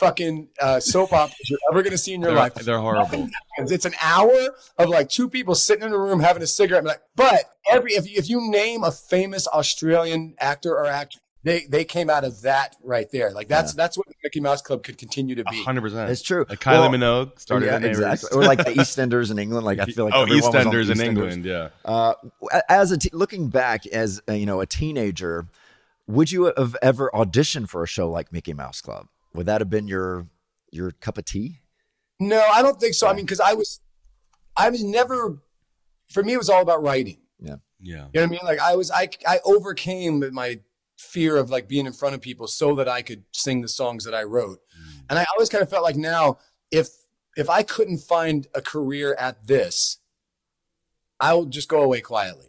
Speaker 10: fucking uh, soap operas you're ever going to see in your
Speaker 6: They're-
Speaker 10: life.
Speaker 6: they're horrible.
Speaker 10: It's an hour of like two people sitting in a room having a cigarette. Like, but every if you, if you name a famous Australian actor or actor, they they came out of that right there. Like that's that's what the Mickey Mouse Club could continue to be.
Speaker 6: hundred percent.
Speaker 1: It's true.
Speaker 6: Like Kylie
Speaker 1: Well,
Speaker 6: Minogue started
Speaker 1: yeah,
Speaker 6: at
Speaker 1: exactly. Or like the EastEnders in England. Like I feel like
Speaker 6: oh,
Speaker 1: everyone was on
Speaker 6: EastEnders in England, yeah.
Speaker 1: Uh, as a te- looking back as uh, you know a teenager, would you have ever auditioned for a show like Mickey Mouse Club? Would that have been your your cup of tea?
Speaker 10: No, I don't think so. I mean, because I was, I was never. For me, it was all about writing.
Speaker 1: Yeah.
Speaker 6: Yeah.
Speaker 10: You know what I mean? Like I was, I I overcame my fear of like being in front of people so that I could sing the songs that I wrote, mm. and I always kind of felt like now if if I couldn't find a career at this, I'll just go away quietly.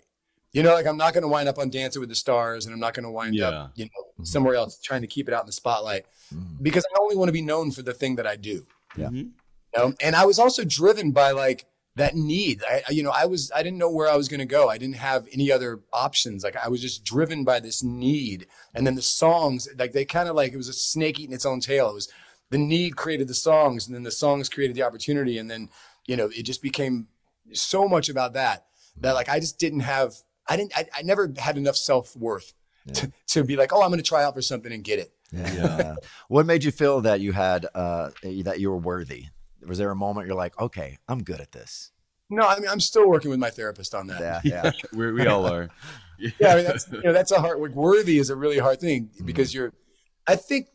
Speaker 10: You know, like I'm not going to wind up on Dancing with the Stars, and I'm not going to wind
Speaker 6: Yeah.
Speaker 10: up, you know, mm-hmm. somewhere else trying to keep it out in the spotlight mm. because I only want to be known for the thing that I do.
Speaker 1: Yeah. Mm-hmm.
Speaker 10: You know? And I was also driven by like that need. I, you know, I was, I didn't know where I was going to go. I didn't have any other options. Like I was just driven by this need. And then the songs, like they kind of like, it was a snake eating its own tail. It was the need created the songs and then the songs created the opportunity. And then, you know, it just became so much about that, that like, I just didn't have, I didn't, I, I never had enough self worth to, to be like, oh, I'm going to try out for something and get it.
Speaker 1: Yeah. what made you feel that you had uh, that you were worthy? Was there a moment you're like, okay, I'm good at this?
Speaker 10: No, I mean, I'm still working with my therapist on that.
Speaker 1: Yeah, yeah.
Speaker 6: we we all are.
Speaker 10: yeah, I mean that's you know that's a hard like worthy is a really hard thing because you're I think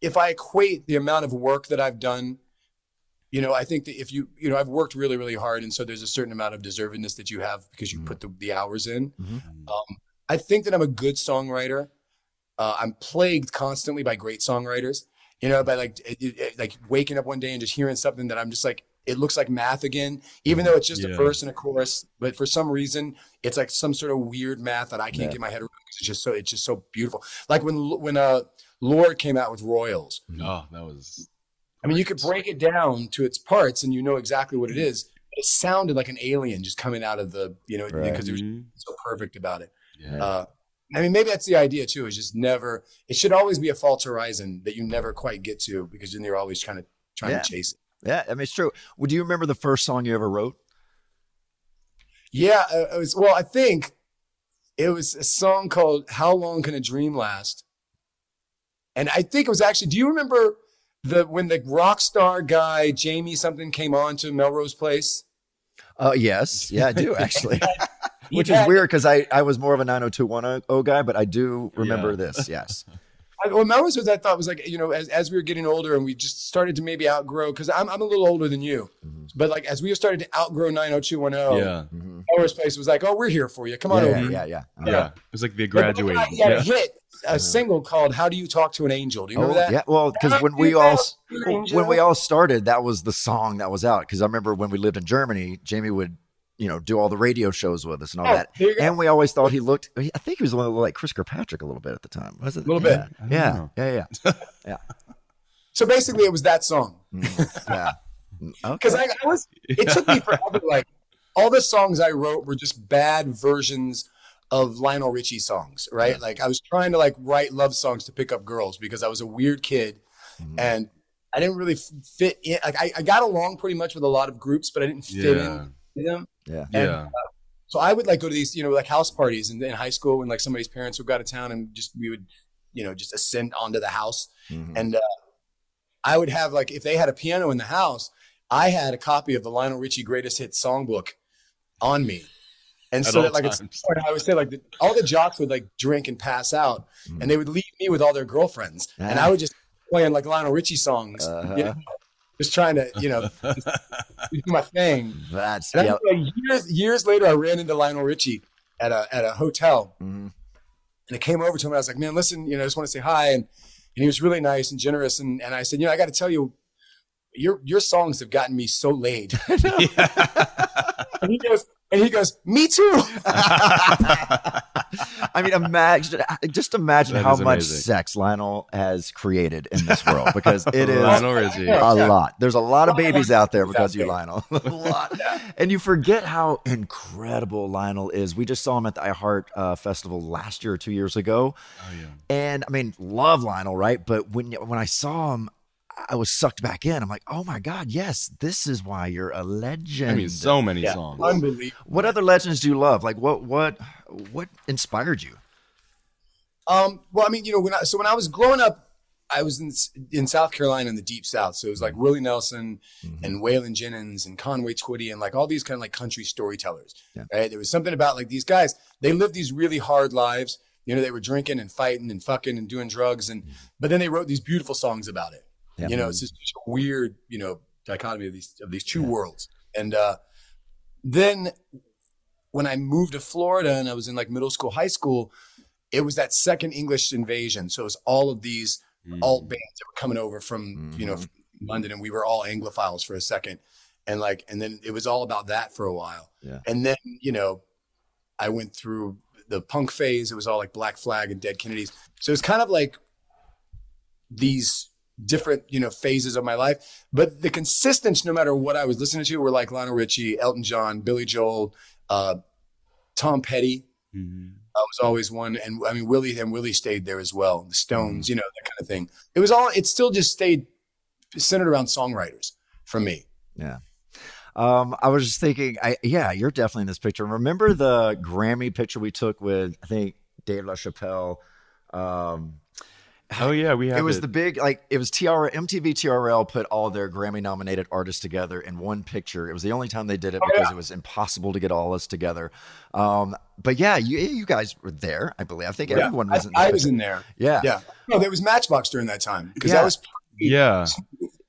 Speaker 10: if I equate the amount of work that I've done, you know, I think that if you you know I've worked really really hard and so there's a certain amount of deservedness that you have because you put the, the hours in. Um, I think that I'm a good songwriter. Uh, I'm plagued constantly by great songwriters. You know, by like it, it- like waking up one day and just hearing something that I'm just like, it looks like math again, even though it's just a verse and a chorus. But for some reason, it's like some sort of weird math that I can't
Speaker 1: Yeah.
Speaker 10: get my head around. It's just so it's just so beautiful. Like when when uh Lorde came out with Royals.
Speaker 6: Oh, that was.
Speaker 10: I mean, you could break it down to its parts and you know exactly what it is. But it sounded like an alien just coming out of the, you know,
Speaker 1: Right.
Speaker 10: because it was so perfect about it.
Speaker 6: Yeah.
Speaker 10: Uh, I mean, maybe that's the idea too. Is just never. It should always be a false horizon that you never quite get to because then you're always trying to trying
Speaker 1: Yeah.
Speaker 10: to chase it.
Speaker 1: Yeah, I mean it's true. Would you remember the first song you ever wrote?
Speaker 10: Yeah, uh, it was. Well, I think it was a song called "How Long Can a Dream Last," and I think it was actually. Do you remember the when the rock star guy Jamie something came on to Melrose Place?
Speaker 1: Uh, yes, yeah, I do actually.
Speaker 10: He
Speaker 1: Which is weird because I, I was more of a 90210 guy, but I do remember
Speaker 6: Yeah.
Speaker 1: this. Yes.
Speaker 10: I, well, Melrose was I thought was like you know as, as we were getting older and we just started to maybe outgrow because I'm I'm a little older than you, mm-hmm. but like as we started to outgrow 90210,
Speaker 6: Yeah. Mm-hmm.
Speaker 10: Melrose Place was like, oh, we're here for you. Come on
Speaker 1: Yeah,
Speaker 10: over.
Speaker 1: yeah, yeah.
Speaker 6: Yeah. It was like the
Speaker 10: But then
Speaker 6: graduating.
Speaker 10: He
Speaker 6: Yeah.
Speaker 10: a hit, a single called "How Do You Talk to an Angel." Do you remember
Speaker 1: Oh,
Speaker 10: that?
Speaker 1: Yeah, well, because when we all
Speaker 10: talk to an angel?
Speaker 1: when we all started, that was the song that was out. Because I remember when we lived in Germany, Jamie would you know do all the radio shows with us and all
Speaker 10: Oh,
Speaker 1: that,
Speaker 10: there you go.
Speaker 1: and we always thought he looked. I think he was a little like Chris Kirkpatrick a little bit at the time, was it?
Speaker 10: A little bit.
Speaker 1: Yeah, yeah, yeah, yeah. yeah.
Speaker 10: So basically, it was that song.
Speaker 1: Mm, yeah.
Speaker 10: Mm, because I, I was, it took me forever. Like all the songs I wrote were just bad versions of Lionel Richie songs, right? Like I was trying to like write love songs to pick up girls because I was a weird kid, mm-hmm. and I didn't really fit in. Like I, I got along pretty much with a lot of groups, but I didn't fit
Speaker 6: Yeah.
Speaker 10: in with them.
Speaker 1: Yeah.
Speaker 10: And,
Speaker 6: Yeah.
Speaker 10: uh, so I would like go to these, you know, like house parties in, in high school when like somebody's parents would go out of town and just we would, you know, just ascend onto the house.
Speaker 1: Mhm.
Speaker 10: And uh, I would have like if they had a piano in the house, I had a copy of the Lionel Richie Greatest Hits songbook on me. And
Speaker 6: At
Speaker 10: so that like at some point I would say like the, all the jocks would like drink and pass out, and they would leave me with all their girlfriends, and I would just playing like Lionel Richie songs,
Speaker 1: Uh-huh.
Speaker 10: know, just trying to you know do my thing.
Speaker 1: That's
Speaker 10: And I
Speaker 1: yeah.
Speaker 10: remember, like, years years later, I ran into Lionel Richie at a at a hotel,
Speaker 1: Mhm.
Speaker 10: and I came over to him. And I was like, "Man, listen, you know, I just want to say hi." And and he was really nice and generous. And and I said, "You know, I got to tell you, your your songs have gotten me so laid." and he goes, and he goes, "Me too."
Speaker 1: I mean, imagine just imagine
Speaker 6: That
Speaker 1: how
Speaker 6: is
Speaker 1: much sex Lionel has created in this world because it is
Speaker 6: Lionel Richie.
Speaker 1: a lot. There's a lot of
Speaker 10: A lot of
Speaker 1: babies out there because of you. Lionel. a lot. And you forget how incredible Lionel is. We just saw him at the iHeart uh, Festival last year or two years ago.
Speaker 6: Oh yeah.
Speaker 1: And I mean, love Lionel, right? But when when I saw him, I was sucked back in. I'm like, oh my God, yes, this is why you're a legend.
Speaker 6: I mean, so many
Speaker 10: Yeah,
Speaker 6: songs.
Speaker 10: unbelievable.
Speaker 1: What other legends do you love? Like, what what what inspired you?
Speaker 10: Um, well, I mean, you know, when I, so when I was growing up, I was in, in South Carolina in the deep South. So it was like mm-hmm. Willie Nelson mm-hmm. and Waylon Jennings and Conway Twitty and like all these kind of like country storytellers,
Speaker 1: Yeah.
Speaker 10: right? There was something about like these guys, they lived these really hard lives. You know, they were drinking and fighting and fucking and doing drugs. And, mm-hmm. but then they wrote these beautiful songs about it.
Speaker 1: Yeah.
Speaker 10: You know, it's just a weird, you know, dichotomy of these, of these two worlds. And, uh, then when I moved to Florida and I was in like middle school, high school, it was that second English invasion. So it was all of these
Speaker 6: Mm.
Speaker 10: alt bands that were coming over from, you know, from London and we were all Anglophiles for a second. And like, and then it was all about that for a while.
Speaker 1: Yeah.
Speaker 10: And then, you know, I went through the punk phase. It was all like Black Flag and Dead Kennedys. So it's kind of like these different, you know, phases of my life. But the consistence, no matter what I was listening to, were like Lionel Richie, Elton John, Billy Joel, uh, Tom Petty.
Speaker 6: Mm-hmm.
Speaker 10: I was always one, and I mean Willie and Willie stayed there as well. The Stones, you know, that kind of thing. It was all. It still just stayed centered around songwriters for me.
Speaker 1: Yeah. Um, I was just thinking, I yeah, you're definitely in this picture. Remember the Grammy picture we took with I think Dave LaChapelle. Um,
Speaker 6: Oh yeah, we have
Speaker 1: it was
Speaker 6: it.
Speaker 1: the big like it was TR MTV TRL put all their Grammy nominated artists together in one picture. It was the only time they did it
Speaker 10: Oh,
Speaker 1: because
Speaker 10: yeah.
Speaker 1: it was impossible to get all us together. Um, but yeah, you you guys were there, I believe. I think
Speaker 10: Yeah,
Speaker 1: everyone was. in
Speaker 10: I, I was in there.
Speaker 1: Yeah,
Speaker 10: yeah. No, there was Matchbox during that time because
Speaker 1: Yeah.
Speaker 10: that was
Speaker 6: yeah.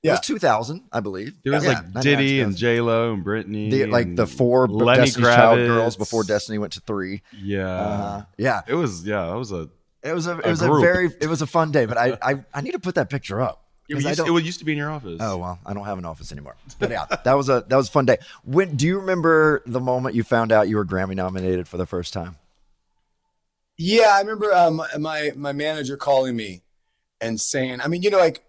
Speaker 10: Yeah.
Speaker 1: It was 2000, I believe.
Speaker 6: There was
Speaker 1: Yeah,
Speaker 6: like
Speaker 1: 99,
Speaker 6: Diddy and
Speaker 1: 2000.
Speaker 6: J Lo and Britney,
Speaker 1: the, like the four B-
Speaker 6: Lenny
Speaker 1: Destiny's Child girls before Destiny went to three.
Speaker 6: Yeah,
Speaker 1: Uh, yeah.
Speaker 6: It was yeah. It was a
Speaker 1: It was a it
Speaker 6: A
Speaker 1: was a very it was a fun day, but I I, I need to put that picture up.
Speaker 6: It
Speaker 1: 'Cause I
Speaker 6: used, it used to be in your office.
Speaker 1: Oh well, I don't have an office anymore. But yeah, that was a that was a fun day. When do you remember the moment you found out you were Grammy nominated for the first time?
Speaker 10: Yeah, I remember um, my my manager calling me and saying, I mean, you know, like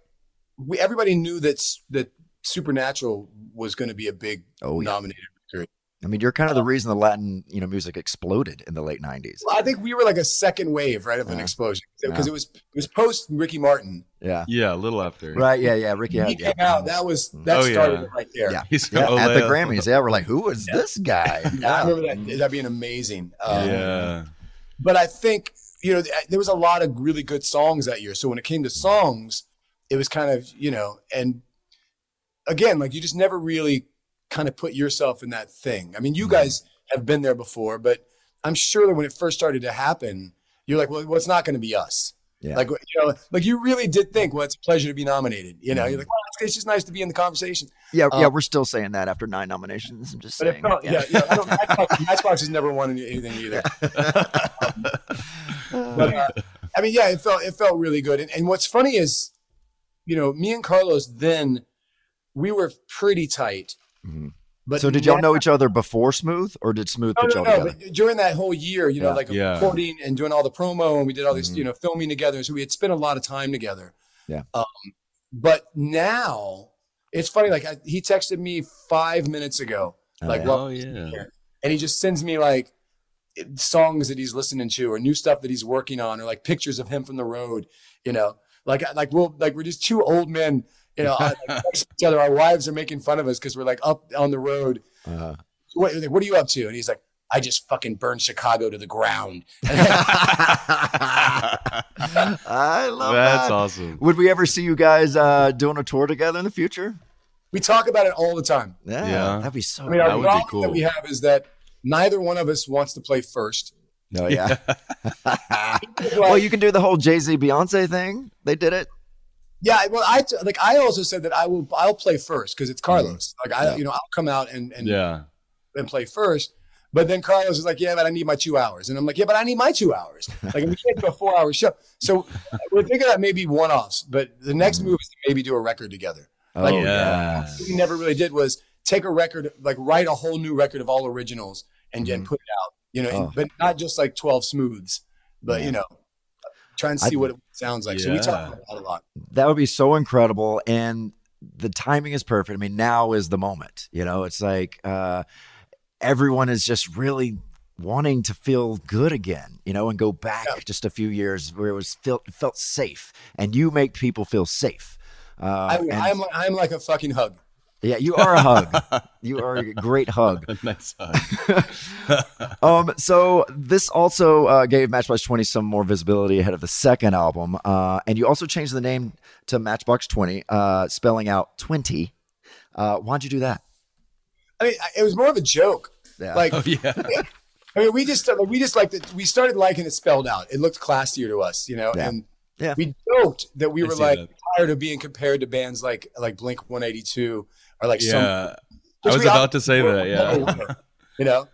Speaker 10: we everybody knew that that Supernatural was going to be a big
Speaker 1: Oh, yeah.
Speaker 10: nominated record.
Speaker 1: I mean, you're kind of the reason the Latin you know music exploded in the late '90s.
Speaker 10: Well, I think we were like a second wave, right, of an explosion because
Speaker 1: Yeah.
Speaker 10: it was it was post Ricky Martin.
Speaker 1: Yeah,
Speaker 6: yeah, a little after.
Speaker 1: right. Yeah, yeah. Ricky
Speaker 10: He
Speaker 1: had
Speaker 10: came
Speaker 1: yeah.
Speaker 10: out. That was that
Speaker 6: Oh,
Speaker 10: started
Speaker 6: yeah.
Speaker 10: right there.
Speaker 1: Yeah,
Speaker 6: He's
Speaker 1: yeah,
Speaker 6: got
Speaker 1: at the
Speaker 6: Oleo.
Speaker 1: Grammys. Yeah, we're like, who is this guy?
Speaker 10: I remember that that being amazing. Um,
Speaker 6: yeah.
Speaker 10: but I think you know there was a lot of really good songs that year. So when it came to songs, it was kind of you know, and again, like you just never really kind of put yourself in that thing. I mean, you guys have been there before, but I'm sure that when it first started to happen, you're like, well, well it's not going to be us.
Speaker 1: Yeah.
Speaker 10: Like you know, like you really did think, well, it's a pleasure to be nominated. You know, you're like, well, it's, just nice to be in the conversation.
Speaker 1: yeah, yeah.
Speaker 10: Um,
Speaker 1: We're still saying that after nine nominations. I'm just
Speaker 10: But it
Speaker 1: saying.
Speaker 10: felt, yeah, yeah. I don't, Matchbox, Matchbox has never won anything either. but uh, I mean, yeah, it felt it felt really good. And, and what's funny is, you know, me and Carlos then we were pretty tight.
Speaker 1: Mhm.
Speaker 10: But
Speaker 1: so did y'all
Speaker 10: now-
Speaker 1: know each other before Smooth, or did Smooth
Speaker 10: No,
Speaker 1: put
Speaker 10: no,
Speaker 1: y'all
Speaker 10: no.
Speaker 1: together?
Speaker 10: But during that whole year, you know,
Speaker 1: Yeah.
Speaker 10: like
Speaker 6: Yeah.
Speaker 10: recording and doing all the promo, and we did all this,
Speaker 1: Mhm.
Speaker 10: you know, filming together. So we had spent a lot of time together.
Speaker 1: Yeah.
Speaker 10: Um, but now it's funny. Like I, he texted me five minutes ago,
Speaker 1: Oh,
Speaker 10: like,
Speaker 1: yeah.
Speaker 10: well,
Speaker 6: Oh yeah.
Speaker 10: and he just sends me like songs that he's listening to or new stuff that he's working on or like pictures of him from the road you know like like we'll like we're just two old men you know like, each other our wives are making fun of us because we're like up on the road
Speaker 1: Uh,
Speaker 10: what, what are you up to and he's like i just fucking burned chicago to the ground
Speaker 1: I love that.
Speaker 6: That's
Speaker 1: that.
Speaker 6: awesome.
Speaker 1: Would we ever see you guys uh, doing a tour together in the future?
Speaker 10: we talk about it all the time
Speaker 1: Yeah,
Speaker 6: Yeah.
Speaker 1: that'd be so.
Speaker 10: i mean
Speaker 6: That
Speaker 10: our
Speaker 6: would be
Speaker 10: problem
Speaker 6: cool.
Speaker 10: that we have is that neither one of us wants to play first
Speaker 1: Oh yeah. well, you can do the whole Jay Z Beyonce thing. They did it.
Speaker 10: Yeah, well, I t- like. I also said that I will. I'll play first because it's mm-hmm. Carlos. Like I,
Speaker 1: Yeah.
Speaker 10: you know, I'll come out and and,
Speaker 6: Yeah.
Speaker 10: and play first. But then Carlos is like, "Yeah, but I need my two hours," and I'm like, "Yeah, but I need my two hours." Like we can't do a four hour show. So we're thinking that maybe one offs. But the next mm-hmm. move is to maybe do a record together.
Speaker 1: Oh
Speaker 10: Like,
Speaker 1: yeah.
Speaker 10: What we never really did was take a record, like write a whole new record of all originals and, and mm-hmm. put it out. You know, and-
Speaker 1: Oh.
Speaker 10: but not just like twelve smooths, but you know, try and see
Speaker 1: I-
Speaker 10: what it sounds like. So we talk about that a lot.
Speaker 1: That would be so incredible, and the timing is perfect. I mean, now is the moment. You know, it's like uh, everyone is just really wanting to feel good again. You know, and go back just a few years where it was felt felt safe, and you make people feel safe. Uh,
Speaker 10: I,
Speaker 1: and-
Speaker 10: I'm I'm like a fucking hug.
Speaker 1: Yeah, you are a hug. you are a great hug.
Speaker 6: nice hug.
Speaker 1: um, so this also uh, gave Matchbox 20 some more visibility ahead of the second album. Uh, and you also changed the name to Matchbox 20, uh, spelling out 20. Uh, why'd you do that?
Speaker 10: I mean, it was more of a joke.
Speaker 1: Yeah.
Speaker 10: Like,
Speaker 6: Oh yeah.
Speaker 10: I mean, we just we just liked it. We started liking it spelled out. It looked classier to us, you know.
Speaker 1: Yeah.
Speaker 10: And
Speaker 1: Yeah.
Speaker 10: we joked that we
Speaker 6: I
Speaker 10: were like
Speaker 6: that.
Speaker 10: tired of being compared to bands like like Blink 182 or like some.
Speaker 6: Yeah. I was about to say that. Yeah.
Speaker 10: you know.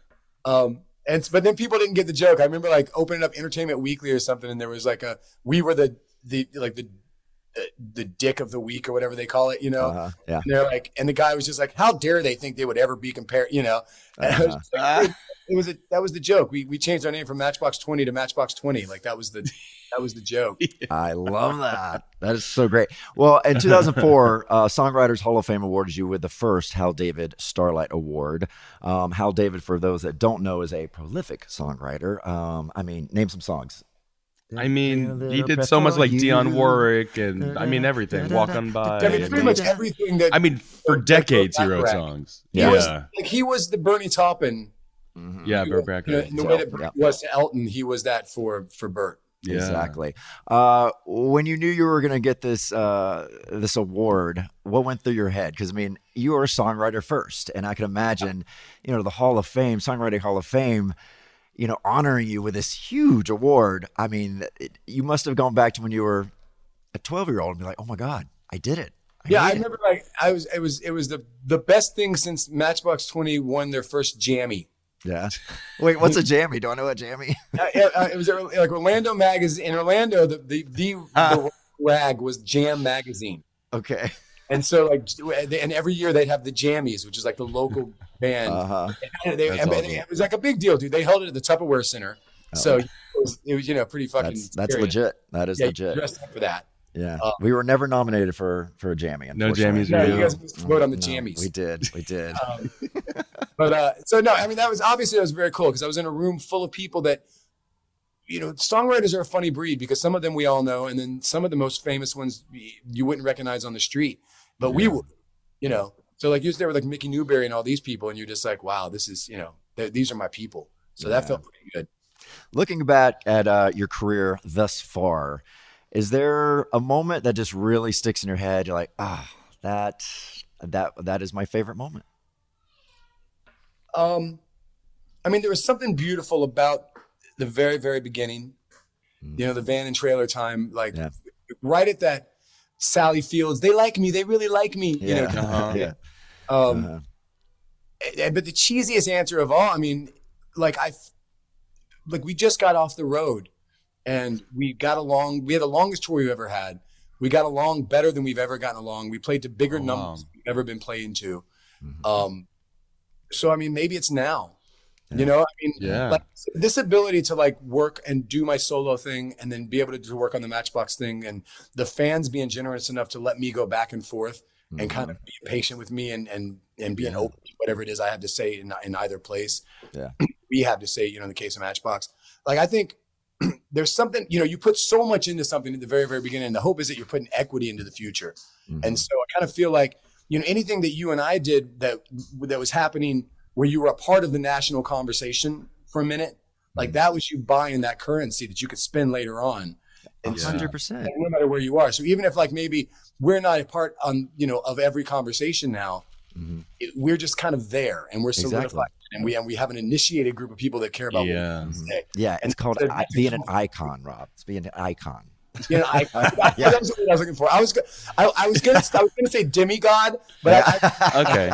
Speaker 10: Um, and but then people didn't get the joke. I remember like opening up Entertainment Weekly or something, and there was like a we were the the like the uh, the dick of the week or whatever they call it, you know.
Speaker 1: Uh-huh, yeah.
Speaker 10: And they're like, and the guy was just like, "How dare they think they would ever be compared?" You know. And I was
Speaker 1: Uh-huh.
Speaker 10: just like, it was a that was the joke. We we changed our name from Matchbox Twenty to Matchbox Twenty. Like that was the that was the joke.
Speaker 1: I love that. That is so great. Well, in 2004, uh, Songwriters Hall of Fame awarded you with the first Hal David Starlight Award. Um, Hal David, for those that don't know, is a prolific songwriter. Um, I mean, name some songs.
Speaker 6: I mean, he did so much like Dionne Warwick and I mean everything. Walk on by.
Speaker 10: I mean, pretty much everything that
Speaker 6: I mean, for decades he wrote
Speaker 10: Bacharach.
Speaker 6: songs.
Speaker 10: He
Speaker 6: Yeah,
Speaker 10: was like he was the Bernie Taupin.
Speaker 6: Yeah, Burt
Speaker 10: You know,
Speaker 6: Bacharach.
Speaker 10: in the way that Burt was Elton, he was that for for Burt.
Speaker 6: Yeah.
Speaker 1: Exactly. Uh, when you knew you were going to get this uh, this award, what went through your head? Because I mean, you were a songwriter first, and I can imagine, you know, the Hall of Fame, Songwriting Hall of Fame, you know, honoring you with this huge award. I mean, it, you must have gone back to when you were a twelve year old and be like, "Oh my God, I did it."
Speaker 10: Yeah, I
Speaker 1: made it."
Speaker 10: remember like I was it was it was the the best thing since Matchbox Twenty won their first jammy.
Speaker 1: Yeah. Wait, what's a jammy? Do I know a jammy?
Speaker 10: Uh, yeah, uh, it was uh, like Orlando magazine in Orlando. The the the, the rag was Jam magazine.
Speaker 1: Okay.
Speaker 10: And so like and every year they'd have the jammies, which is like the local band.
Speaker 1: Uh-huh.
Speaker 10: And they- and
Speaker 1: awesome.
Speaker 10: it was like a big deal, dude. They held it at the Tupperware Center, so it was, it was you know pretty fucking.
Speaker 1: That's, that's legit. That is
Speaker 10: Yeah, you
Speaker 1: legit.
Speaker 10: dressed up for that.
Speaker 1: Yeah,
Speaker 10: Uh,
Speaker 1: we were never nominated for for a jammy.
Speaker 6: No
Speaker 1: unfortunately.
Speaker 6: jammies No, you
Speaker 10: guys missed the boat on the
Speaker 1: No,
Speaker 10: jammies.
Speaker 1: We did, we did.
Speaker 10: Um, but uh, so no, I mean that was obviously that was very cool because I was in a room full of people that, you know, songwriters are a funny breed because some of them we all know, and then some of the most famous ones you wouldn't recognize on the street, but we would, you know. So like you was there with like Mickey Newbury and all these people, and you're just like, wow, this is you know, th- these are my people. So that felt pretty good.
Speaker 1: Looking back at uh, your career thus far, is there a moment that just really sticks in your head? You're like, ah, that that that is my favorite moment.
Speaker 10: Um, I mean, there was something beautiful about the very, very beginning. You know, the van and trailer time, like right at that Sally Fields. They like me. They really like me. You know,
Speaker 1: Yeah.
Speaker 10: kind
Speaker 1: Uh-huh. Yeah.
Speaker 10: Um,
Speaker 1: Uh-huh.
Speaker 10: and- but the cheesiest answer of all, I mean, like I, like we just got off the road, and we got along. We had the longest tour we've ever had. We got along better than we've ever gotten along. We played to bigger
Speaker 6: Oh,
Speaker 10: numbers we've ever been playing to.
Speaker 1: Mm-hmm.
Speaker 10: Um, so I mean, maybe it's now. You know, I mean,
Speaker 6: Yeah.
Speaker 10: like this ability to like work and do my solo thing, and then be able to, to work on the Matchbox thing, and the fans being generous enough to let me go back and forth and kind of mm-hmm. be patient with me and and and being open whatever it is I have to say in in either place.
Speaker 1: Yeah.
Speaker 10: we have to say, you know, in the case of Matchbox, like I think there's something, you know, you put so much into something at the very, very beginning. The hope is that you're putting equity into the future. And mm-hmm. so I kind of feel like, you know, anything that you and I did that that was happening where you were a part of the national conversation for a minute, like mm-hmm. that was you buying that currency that you could spend later on.
Speaker 1: 100%.
Speaker 10: no matter where you are. So even if like maybe we're not a part on, you know, of every conversation now, mm-hmm. it- we're just kind of there and we're
Speaker 1: Exactly.
Speaker 10: solidified and we and we have an initiated group of people that care about
Speaker 6: Yeah.
Speaker 10: what we say.
Speaker 1: Yeah, it's
Speaker 10: And
Speaker 1: called I, being an icon, Rob. It's being an icon.
Speaker 10: You know, I, I,
Speaker 1: Yeah.
Speaker 10: that was what I was looking for. I was, I, I was gonna, I was gonna say demigod, but I, I,
Speaker 6: Okay.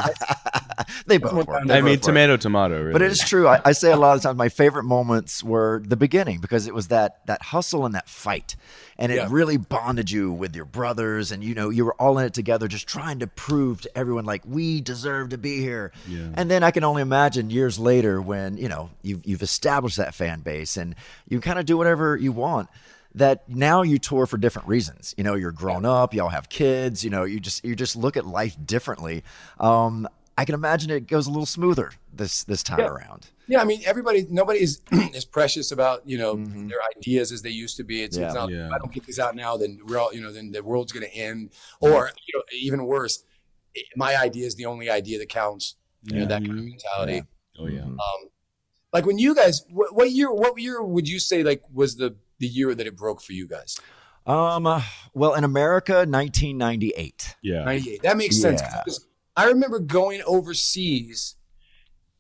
Speaker 1: They both work.
Speaker 6: I mean,
Speaker 1: both work.
Speaker 6: tomato, tomato. Really.
Speaker 1: But it is true. I, I say a lot of times my favorite moments were the beginning because it was that that hustle and that fight, and it
Speaker 10: Yeah.
Speaker 1: really bonded you with your brothers, and you know you were all in it together, just trying to prove to everyone like we deserve to be here.
Speaker 6: Yeah.
Speaker 1: And then I can only imagine years later when you know you've you've established that fan base and you kind of do whatever you want. That now you tour for different reasons. You know, you're grown up, y'all have kids. You know, you just you just look at life differently. Um, I can imagine it goes a little smoother this this time
Speaker 10: Yeah.
Speaker 1: around.
Speaker 10: yeah, I mean, everybody, nobody is as precious about you know their ideas as they used to be. It's,
Speaker 1: Yeah.
Speaker 10: it's not.
Speaker 6: Yeah.
Speaker 10: If I don't get this out now, then we're all, you know, then the world's gonna end, or you know, even worse, it- my idea is the only idea that counts. You know, that kind of mentality.
Speaker 6: Oh yeah.
Speaker 10: Um, like when you guys, what, what year? What year would you say like was the the year that it broke for you guys?
Speaker 1: Um, uh, well, in America, 1998.
Speaker 6: Yeah.
Speaker 10: 98. That makes sense.
Speaker 1: Yeah.
Speaker 10: I remember going overseas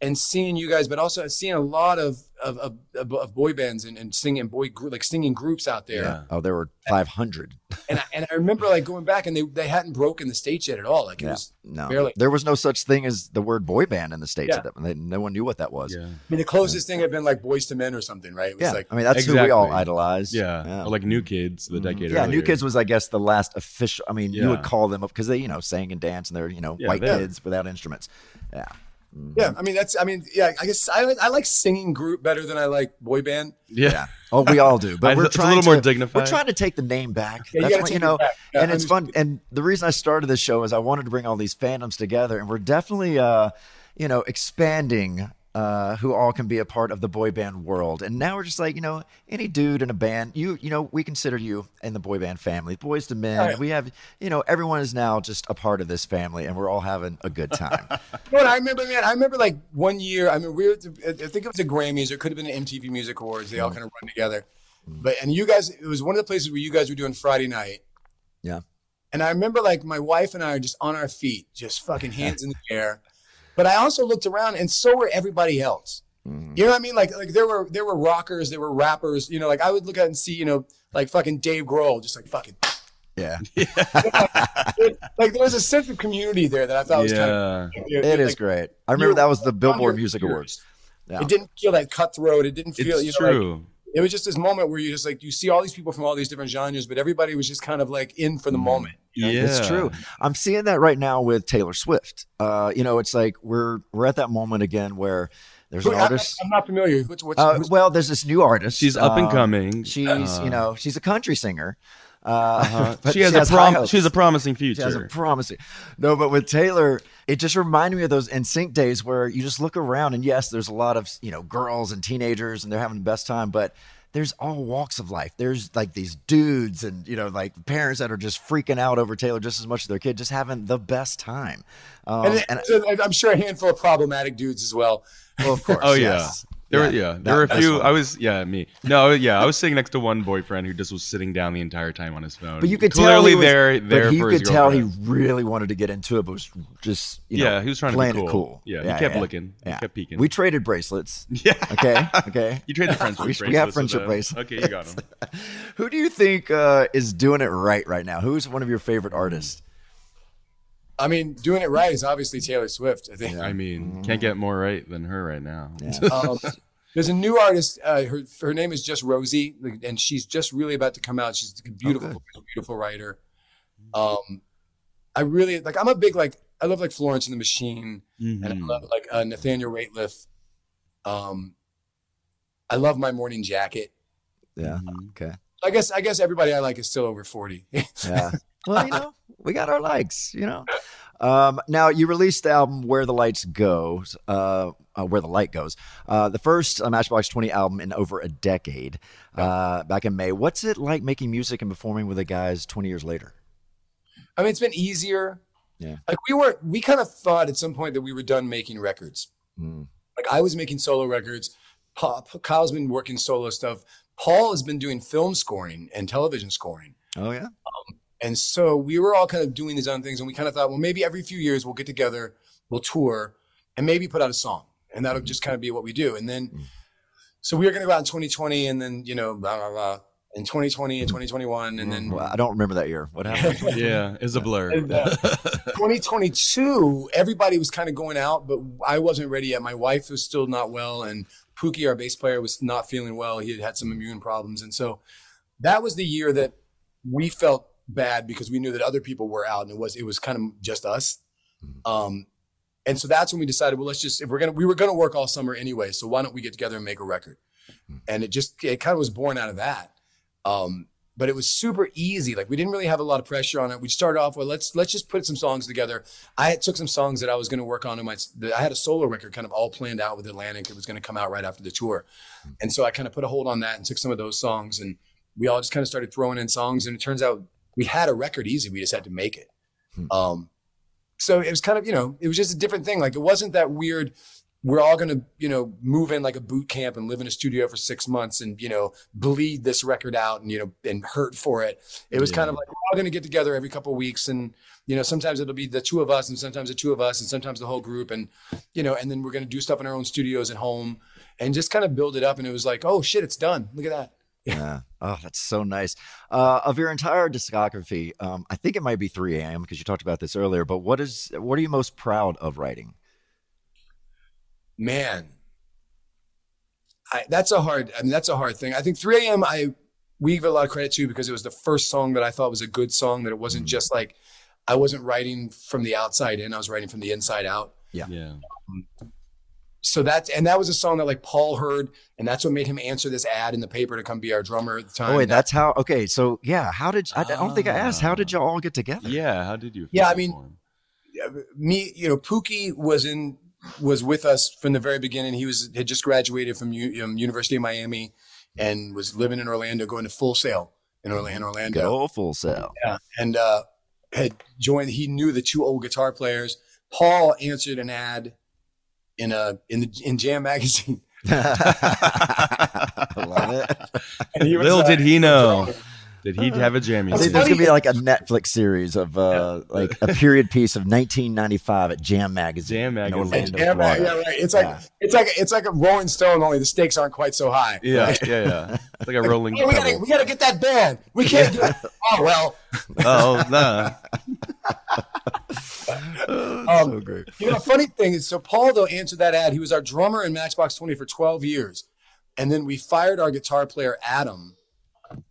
Speaker 10: and seeing you guys, but also seeing a lot of of, of, of, of boy bands and, and singing boy group like singing groups out there.
Speaker 1: Yeah. Oh, there were 500.
Speaker 10: And I, and I remember like going back and they, they hadn't broken the stage yet at all. Like it
Speaker 1: Yeah.
Speaker 10: was
Speaker 1: No,
Speaker 10: barely.
Speaker 1: there was no such thing as the word boy band in the states.
Speaker 10: Yeah.
Speaker 1: At that, they, no one knew what that was.
Speaker 6: Yeah.
Speaker 10: I mean, the closest thing had been like Boys to Men or something, right? It was
Speaker 1: Yeah,
Speaker 10: like
Speaker 1: I mean that's who we all idolized.
Speaker 6: Yeah. Or like New Kids, the mm-hmm. decade
Speaker 1: Yeah, New. Kids was, I guess, the last official. I mean, you would call them up because they, you know, sang and danced, and they're, you know,
Speaker 6: Yeah,
Speaker 1: white
Speaker 6: they-
Speaker 1: kids without instruments. Yeah.
Speaker 10: Yeah, I mean that's I mean yeah I guess I I like singing group better than I like boy band.
Speaker 6: Yeah.
Speaker 1: Oh, we all do, but
Speaker 6: I-
Speaker 1: we're
Speaker 6: it's a
Speaker 1: trying
Speaker 6: little more dignified.
Speaker 1: We're trying to take the name back.
Speaker 10: Yeah, you
Speaker 1: what you know.
Speaker 10: Yeah,
Speaker 1: and it's
Speaker 10: I'm
Speaker 1: fun. And the reason I started this show is I wanted to bring all these fandoms together, and we're definitely, uh, you know, expanding. Uh, who all can be a part of the boy band world, and now we're just like you know any dude in a band. You you know we consider you in the boy band family, boys to men.
Speaker 10: Right.
Speaker 1: We have you know everyone is now just a part of this family, and we're all having a good time.
Speaker 10: But I remember, man, I remember like one year. I mean, we were. I think it was the Grammys. Or it could have been the MTV Music Awards. They all
Speaker 1: Mm.
Speaker 10: kind of run together. But and you guys, it was one of the places where you guys were doing Friday night.
Speaker 1: Yeah.
Speaker 10: And I remember like my wife and I are just on our feet, just fucking hands in the air. But I also looked around, and so were everybody else.
Speaker 1: Mm.
Speaker 10: You know what I mean? Like like there were there were rockers, there were rappers. You know, like I would look at and see, you know, like fucking Dave Grohl, just like fucking.
Speaker 1: Yeah.
Speaker 10: like there was a sense of community there that I thought was
Speaker 1: Yeah.
Speaker 10: kind of.
Speaker 1: It is great. I remember that was the Billboard Music. Awards. Yeah.
Speaker 10: It didn't feel like cutthroat. It didn't feel.
Speaker 6: It's
Speaker 10: you know, like-
Speaker 6: true.
Speaker 10: It was just this moment where you just like you see all these people from all these different genres, but everybody was just kind of like in for the moment. you know?
Speaker 1: It's true. I'm seeing that right now with Taylor Swift. Uh, you know, it's like we're we're at that moment again where there's an
Speaker 10: I-
Speaker 1: artist.
Speaker 10: I'm not familiar. What's, what's,
Speaker 1: Uh,
Speaker 10: who's-
Speaker 1: well, there's this new artist.
Speaker 6: She's up and
Speaker 1: Um,
Speaker 6: coming.
Speaker 1: She's
Speaker 6: Uh,
Speaker 1: you know she's a country singer. Uh,
Speaker 6: Uh-huh.
Speaker 1: but
Speaker 6: She has a prom- she has a promising future.
Speaker 1: She has a promising. No, but with Taylor, it just reminded me of those NSYNC days where you just look around and yes, there's a lot of you know girls and teenagers and they're having the best time, but there's all walks of life. There's like these dudes and you know like parents that are just freaking out over Taylor just as much as their kid, just having the best time. Um,
Speaker 10: and,
Speaker 1: and
Speaker 10: so I'm sure a handful of problematic dudes as well.
Speaker 1: well, of course.
Speaker 6: Oh yeah.
Speaker 1: yes.
Speaker 6: There
Speaker 1: Yeah,
Speaker 6: yeah,
Speaker 1: that-
Speaker 6: there were a few. I was yeah me. No, yeah, I was sitting next to one boyfriend who just was sitting down the entire time on his phone.
Speaker 1: But you could
Speaker 6: clearly
Speaker 1: tell he was,
Speaker 6: there there
Speaker 1: but he could tell he really wanted to get into it, but was just you know,
Speaker 6: Yeah, he was trying to be
Speaker 1: playing it
Speaker 6: cool.
Speaker 1: cool.
Speaker 6: Yeah, he kept looking. He kept peeking.
Speaker 1: We traded bracelets.
Speaker 6: Yeah.
Speaker 1: Okay. Okay.
Speaker 6: You traded friendship
Speaker 1: we,
Speaker 6: bracelets.
Speaker 1: we have
Speaker 6: with
Speaker 1: friendship bracelets.
Speaker 6: Okay, you got them.
Speaker 1: Who do you think uh, is doing it right right now? Who's one of your favorite artists?
Speaker 10: I mean, doing it right is obviously Taylor Swift. I think.
Speaker 6: I mean, can't get more right than her right now.
Speaker 10: um, there's a new artist. Uh, her her name is just Rosie, and she's just really about to come out. She's a beautiful, beautiful writer. Um, I really like. I'm a big like. I love like Florence and the Machine, and I
Speaker 6: Mhm.
Speaker 10: love like uh, Nathaniel Rateliff. Um, I love my morning jacket.
Speaker 1: Yeah.
Speaker 6: Mm-hmm.
Speaker 1: Okay.
Speaker 10: I guess I guess everybody I like is still over forty.
Speaker 1: Yeah. Well, you know, we got our likes. You know. Um, now you released the album "Where the Lights Go," uh, uh, "Where the Light Goes," uh, the first uh, Matchbox Twenty album in over a decade. Uh, back in May. What's it like making music and performing with the guys twenty years later?
Speaker 10: I mean, it's been easier.
Speaker 1: Yeah.
Speaker 10: Like we weren't. We kind of thought at some point that we were done making records.
Speaker 1: Mm.
Speaker 10: Like I was making solo records. Paul, Kyle's been working solo stuff. Paul has been doing film scoring and television scoring.
Speaker 1: Oh yeah.
Speaker 10: Um, and so we were all kind of doing these own things, and we kind of thought, well, maybe every few years we'll get together, we'll tour, and maybe put out a song, and that'll mm-hmm. just kind of be what we do. And then, mm. so we were going to go out in 2020, and then you know, blah blah blah, in 2020 and 2021, and then mm,
Speaker 1: Well, I don't remember that year. What happened?
Speaker 6: yeah, it's a blur.
Speaker 10: And, uh, 2022, everybody was kind of going out, but I wasn't ready yet. My wife was still not well, and Pookie, our bass player, was not feeling well. He had had some immune problems, and so that was the year that we felt bad because we knew that other people were out, and it was it was kind of just us. Um, and so that's when we decided, well, let's just if we're gonna we were gonna work all summer anyway, so why don't we get together and make a record? And it just it kind of was born out of that. Um, but it was super easy. Like we didn't really have a lot of pressure on it. We started off with let's let's just put some songs together. I took some songs that I was going to work on in my. I had a solo record kind of all planned out with Atlantic. It was going to come out right after the tour, and so I kind of put a hold on that and took some of those songs, and we all just kind of started throwing in songs. And it turns out we had a record easy. We just had to make it. Um, so it was kind of you know it was just a different thing. Like it wasn't that weird we're all going to, you know, move in like a boot camp and live in a studio for six months and, you know, bleed this record out and, you know, and hurt for it. It was
Speaker 6: Yeah.
Speaker 10: kind of like, we're all going to get together every couple of weeks. And, you know, sometimes it'll be the two of us and sometimes the two of us and sometimes the whole group. And, you know, and then we're going to do stuff in our own studios at home and just kind of build it up. And it was like, oh shit, it's done. Look at that.
Speaker 1: Yeah. Oh, that's so nice. Uh, of your entire discography, um, I think it might be 3 a.m. because you talked about this earlier. But what is what are you most proud of writing?
Speaker 10: Man I, that's a hard i mean that's a hard thing i think 3 a.m i we give a lot of credit to because it was the first song that i thought was a good song that it wasn't mm-hmm. just like i wasn't writing from the outside in i was writing from the inside out
Speaker 1: Yeah.
Speaker 6: Yeah.
Speaker 10: Um, so that's and that was a song that like paul heard and that's what made him answer this ad in the paper to come be our drummer at the time
Speaker 1: Oh wait, that's how. Okay, so yeah, how did I, I don't think I asked. How did ah. y'all all get together?
Speaker 6: Yeah. How did you?
Speaker 10: yeah i mean me you know pookie was in was with us from the very beginning he was had just graduated from U, um, university of miami and was living in orlando going to full sail in orlando orlando
Speaker 1: Go Full Sail.
Speaker 10: yeah and uh had joined he knew the two old guitar players paul answered an ad in a in the in jam magazine
Speaker 1: I love it.
Speaker 10: And he was,
Speaker 6: Little
Speaker 10: uh,
Speaker 6: did he know. Did he have a jammy?
Speaker 1: See, there's gonna be like a Netflix series of uh, like a period piece of 1995 at Jam Magazine.
Speaker 6: Jam Magazine.
Speaker 1: Orlando,
Speaker 10: Jam
Speaker 1: Florida.
Speaker 10: yeah, right. It's like
Speaker 1: Yeah.
Speaker 10: it's like it's like a Rolling Stone, only the stakes aren't quite so high.
Speaker 6: Yeah,
Speaker 10: right?
Speaker 6: yeah, yeah. It's like a rolling
Speaker 10: Oh, we gotta we gotta get that band. We can't. do it. Oh well.
Speaker 6: Oh, nah.
Speaker 10: Um,
Speaker 1: so great.
Speaker 10: You know, funny thing is, so Paul though answered that ad. He was our drummer in Matchbox Twenty for twelve years, and then we fired our guitar player Adam,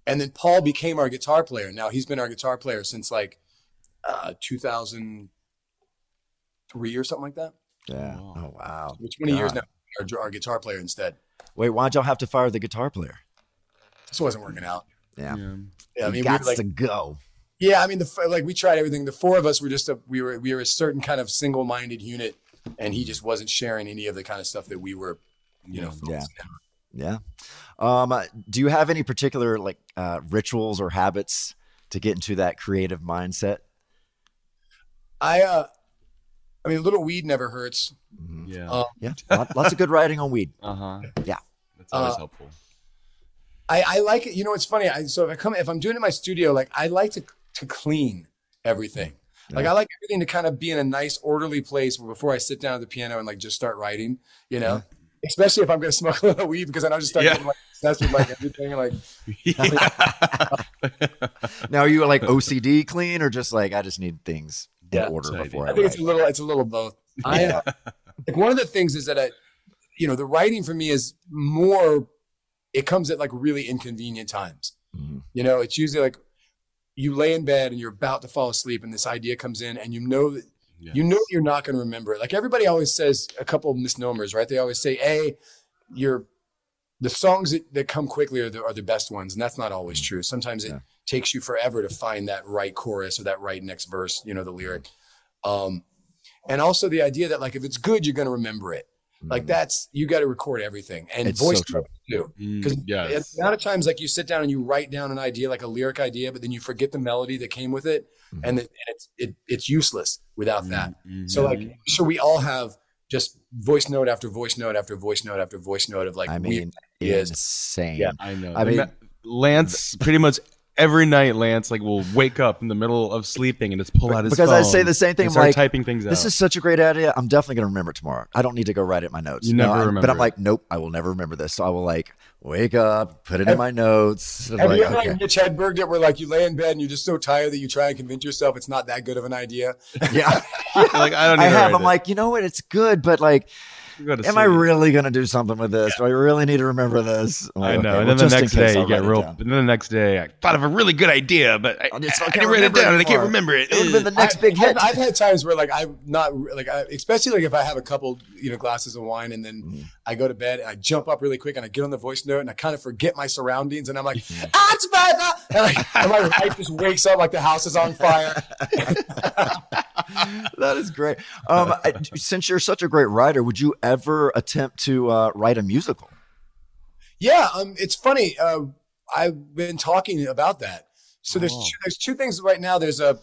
Speaker 10: and then Paul became our guitar player. Now he's been our guitar player since like uh, two thousand three or something like that.
Speaker 1: Yeah. Oh wow.
Speaker 10: For Twenty years now, our, our guitar player instead.
Speaker 1: Wait, why'd y'all have to fire the guitar player?
Speaker 10: This wasn't working out.
Speaker 1: Yeah.
Speaker 10: Yeah, I mean, we
Speaker 1: got
Speaker 10: were like,
Speaker 1: to go.
Speaker 10: Yeah, I mean, the like we tried everything. The four of us were just a we were we were a certain kind of single-minded unit, and he just wasn't sharing any of the kind of stuff that we were, you know.
Speaker 1: Yeah. Yeah. Um, uh, do you have any particular like uh, rituals or habits to get into that creative mindset?
Speaker 10: I uh, I mean, a little weed never hurts.
Speaker 6: Yeah.
Speaker 10: Um,
Speaker 1: Yeah. Lots of good writing on weed.
Speaker 6: Uh huh.
Speaker 1: Yeah.
Speaker 6: That's always
Speaker 10: Uh,
Speaker 6: helpful.
Speaker 10: I, I like it. You know, it's funny. I, so if I come, if I'm doing it in my studio, like I like to to clean everything. Like I like everything to kind of be in a nice, orderly place before I sit down at the piano and like just start writing. You know, especially if I'm going to smoke a little weed because then I'll just start
Speaker 6: Yeah.
Speaker 10: getting like obsessed with like everything. Like,
Speaker 1: Now, are you like OCD clean or just like I just need things in
Speaker 10: Yeah.
Speaker 1: order before I,
Speaker 10: I think
Speaker 1: write?
Speaker 10: it's a little, it's a little both. I, uh, like one of the things is that I, you know, the writing for me is more. It comes at like really inconvenient times.
Speaker 1: Mm-hmm.
Speaker 10: You know, it's usually like you lay in bed and you're about to fall asleep, and this idea comes in, and you know that you know you're not going to remember it. Like everybody always says, a couple of misnomers, right? They always say, "A, you're." The songs that, that come quickly are the, are the best ones, and that's not always true. Sometimes it takes you forever to find that right chorus or that right next verse, you know, the lyric. Um, and also the idea that like if it's good, you're going to remember it. Like that's you got to record everything and
Speaker 1: It's so
Speaker 10: voice
Speaker 1: true.
Speaker 10: too.
Speaker 6: Mm,
Speaker 10: Because
Speaker 6: yes.
Speaker 10: the amount of times like you sit down and you write down an idea like a lyric idea, but then you forget the melody that came with it,
Speaker 1: Mm-hmm.
Speaker 10: and, and it's it, it's useless without that.
Speaker 6: Mm-hmm.
Speaker 10: So like so we all have just voice note after voice note after voice note after voice note of like
Speaker 1: I mean,
Speaker 10: ideas.
Speaker 1: insane.
Speaker 10: Yeah.
Speaker 6: I know.
Speaker 1: I mean,
Speaker 6: Ma- Lance pretty much every night. Lance like will wake up in the middle of sleeping and just pull out his
Speaker 1: because I say the same thing.
Speaker 6: start
Speaker 1: like,
Speaker 6: typing things
Speaker 1: This
Speaker 6: out.
Speaker 1: is such a great idea. I'm definitely going to remember it tomorrow. I don't need to go write it in my notes.
Speaker 6: You never
Speaker 1: I-
Speaker 6: remember
Speaker 1: But I'm like, nope, I will never remember this. So I will like wake up, put it in my notes. I'm
Speaker 10: Have
Speaker 1: like,
Speaker 10: you ever
Speaker 1: okay.
Speaker 10: like Mitch Hedberg it where like you lay in bed and you're just so tired that you try and convince yourself it's not that good of an idea?
Speaker 1: Yeah.
Speaker 6: like I don't.
Speaker 1: I
Speaker 6: to
Speaker 1: have.
Speaker 6: write
Speaker 1: I'm
Speaker 6: it.
Speaker 1: like, you know what? It's good, but like,
Speaker 6: go to
Speaker 1: am I really going to do something with this? Do I really need to remember this? I'm
Speaker 6: I know.
Speaker 1: okay,
Speaker 6: and
Speaker 1: well,
Speaker 6: then the
Speaker 1: just
Speaker 6: next day
Speaker 1: I'll
Speaker 6: you get real. And then the next day I thought of a really good idea, but I,
Speaker 1: just- I
Speaker 6: I,
Speaker 1: can't
Speaker 6: didn't write it
Speaker 1: remember it
Speaker 6: down and I can't remember it.
Speaker 1: It would have been the next big
Speaker 10: I've,
Speaker 1: hit.
Speaker 10: I've had times where like I'm not like I, especially like if I have a couple you know glasses of wine and then
Speaker 1: Mm-hmm.
Speaker 10: I go to bed and I jump up really quick and I get on the voice note and I kind of forget my surroundings and I'm like ah it's bad ah," and, like, and my wife just wakes up like the house is on fire.
Speaker 1: that is great. Um, I- since you're such a great writer, would you ever attempt to uh, write a musical?
Speaker 10: Yeah, um, it's funny. Uh, I've been talking about that. So there's
Speaker 1: Oh.
Speaker 10: two, there's two things right now. There's a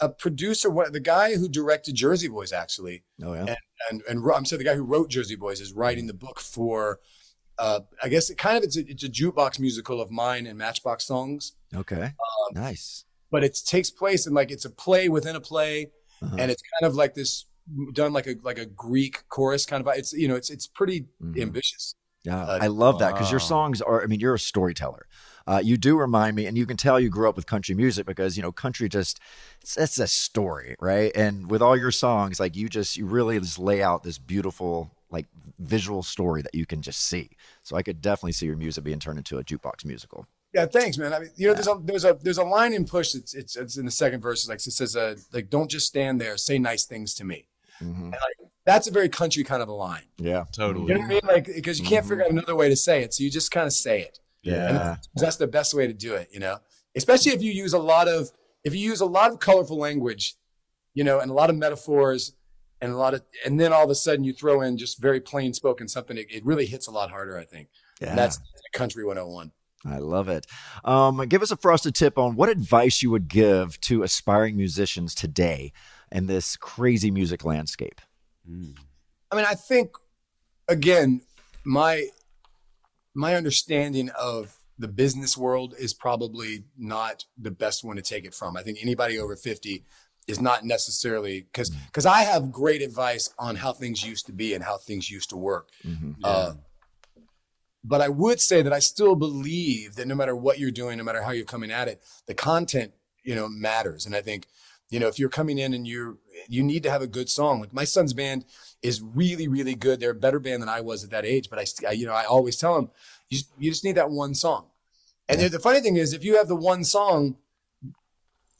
Speaker 10: a producer, what the guy who directed Jersey Boys actually.
Speaker 1: Oh yeah.
Speaker 10: And and, and I'm sorry, the guy who wrote Jersey Boys is writing the book for. Uh, I guess it kind of it's a, it's a jukebox musical of mine and Matchbox songs,
Speaker 1: Okay.
Speaker 10: Um,
Speaker 1: nice.
Speaker 10: but it takes place in like it's a play within a play,
Speaker 1: Uh-huh.
Speaker 10: and it's kind of like this done like a like a Greek chorus kind of. It's you know it's it's pretty
Speaker 1: Mm-hmm.
Speaker 10: ambitious.
Speaker 1: Yeah,
Speaker 10: Uh,
Speaker 1: I love that because your songs are. I mean, you're a storyteller. Uh, you do remind me, and you can tell you grew up with country music because you know country just it's, it's a story, right? And with all your songs, like you just you really just lay out this beautiful like visual story that you can just see. So I could definitely see your music being turned into a jukebox musical.
Speaker 10: Yeah, thanks, man. I mean, you know, there's a there's a there's a line in Push. It's it's, it's in the second verse. Like it says, uh, like don't just stand there, say nice things to me. And like that's a very country kind of a line.
Speaker 1: Yeah,
Speaker 6: totally.
Speaker 10: You know what I mean? Like because you can't figure out another way to say it, so you just kind of say it.
Speaker 1: Yeah.
Speaker 10: And that's the best way to do it. You know, especially if you use a lot of if you use a lot of colorful language, you know, and a lot of metaphors. And a lot of, and then all of a sudden you throw in just very plain spoken something. It, it really hits a lot harder, I think.
Speaker 1: Yeah.
Speaker 10: And that's country 101.
Speaker 1: I love it. Um, give us a frosted tip on what advice you would give to aspiring musicians today in this crazy music landscape. Mm.
Speaker 10: I mean, I think again, my my understanding of the business world is probably not the best one to take it from. I think anybody over 50 is not necessarily because because mm. I have great advice on how things used to be and how things used to work. Mm-hmm. Uh, but I would say that I still believe that no matter what you're doing, no matter how you're coming at it, the content, you know, matters. And I think, you know, if you're coming in and you you need to have a good song. Like my son's band is really, really good. They're a better band than I was at that age. But I, I you know, I always tell them, you just, you just need that one song. And the funny thing is, if you have the one song,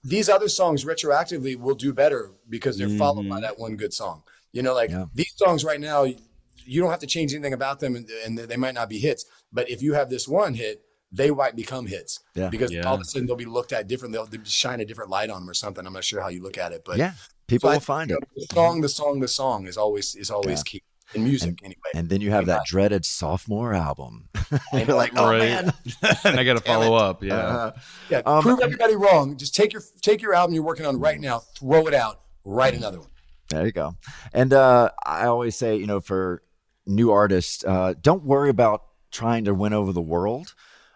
Speaker 10: these other songs retroactively will do better because they're followed by mm-hmm. that one good song. You know, like these songs right now, you don't have to change anything about them, and, and they might not be hits. But if you have this one hit, they might become hits
Speaker 1: Yeah.
Speaker 10: because
Speaker 1: Yeah.
Speaker 10: all of a sudden they'll be looked at differently. They'll, they'll shine a different light on them or something. I'm not sure how you look at it, but
Speaker 1: yeah, people
Speaker 10: so
Speaker 1: will
Speaker 10: think,
Speaker 1: find it.
Speaker 10: The song, the song, the song is always is always
Speaker 1: Yeah.
Speaker 10: key in music anyway.
Speaker 1: And then you have that dreaded sophomore album. You're like, oh
Speaker 6: Right.
Speaker 1: man,
Speaker 6: and I got to follow up. Yeah.
Speaker 1: Uh-huh.
Speaker 10: Yeah,
Speaker 1: Um,
Speaker 10: prove everybody wrong. Just take your take your album you're working on right now, throw it out, write another one.
Speaker 1: There you go. And uh, I always say, you know, for new artists, uh, don't worry about trying to win over the world.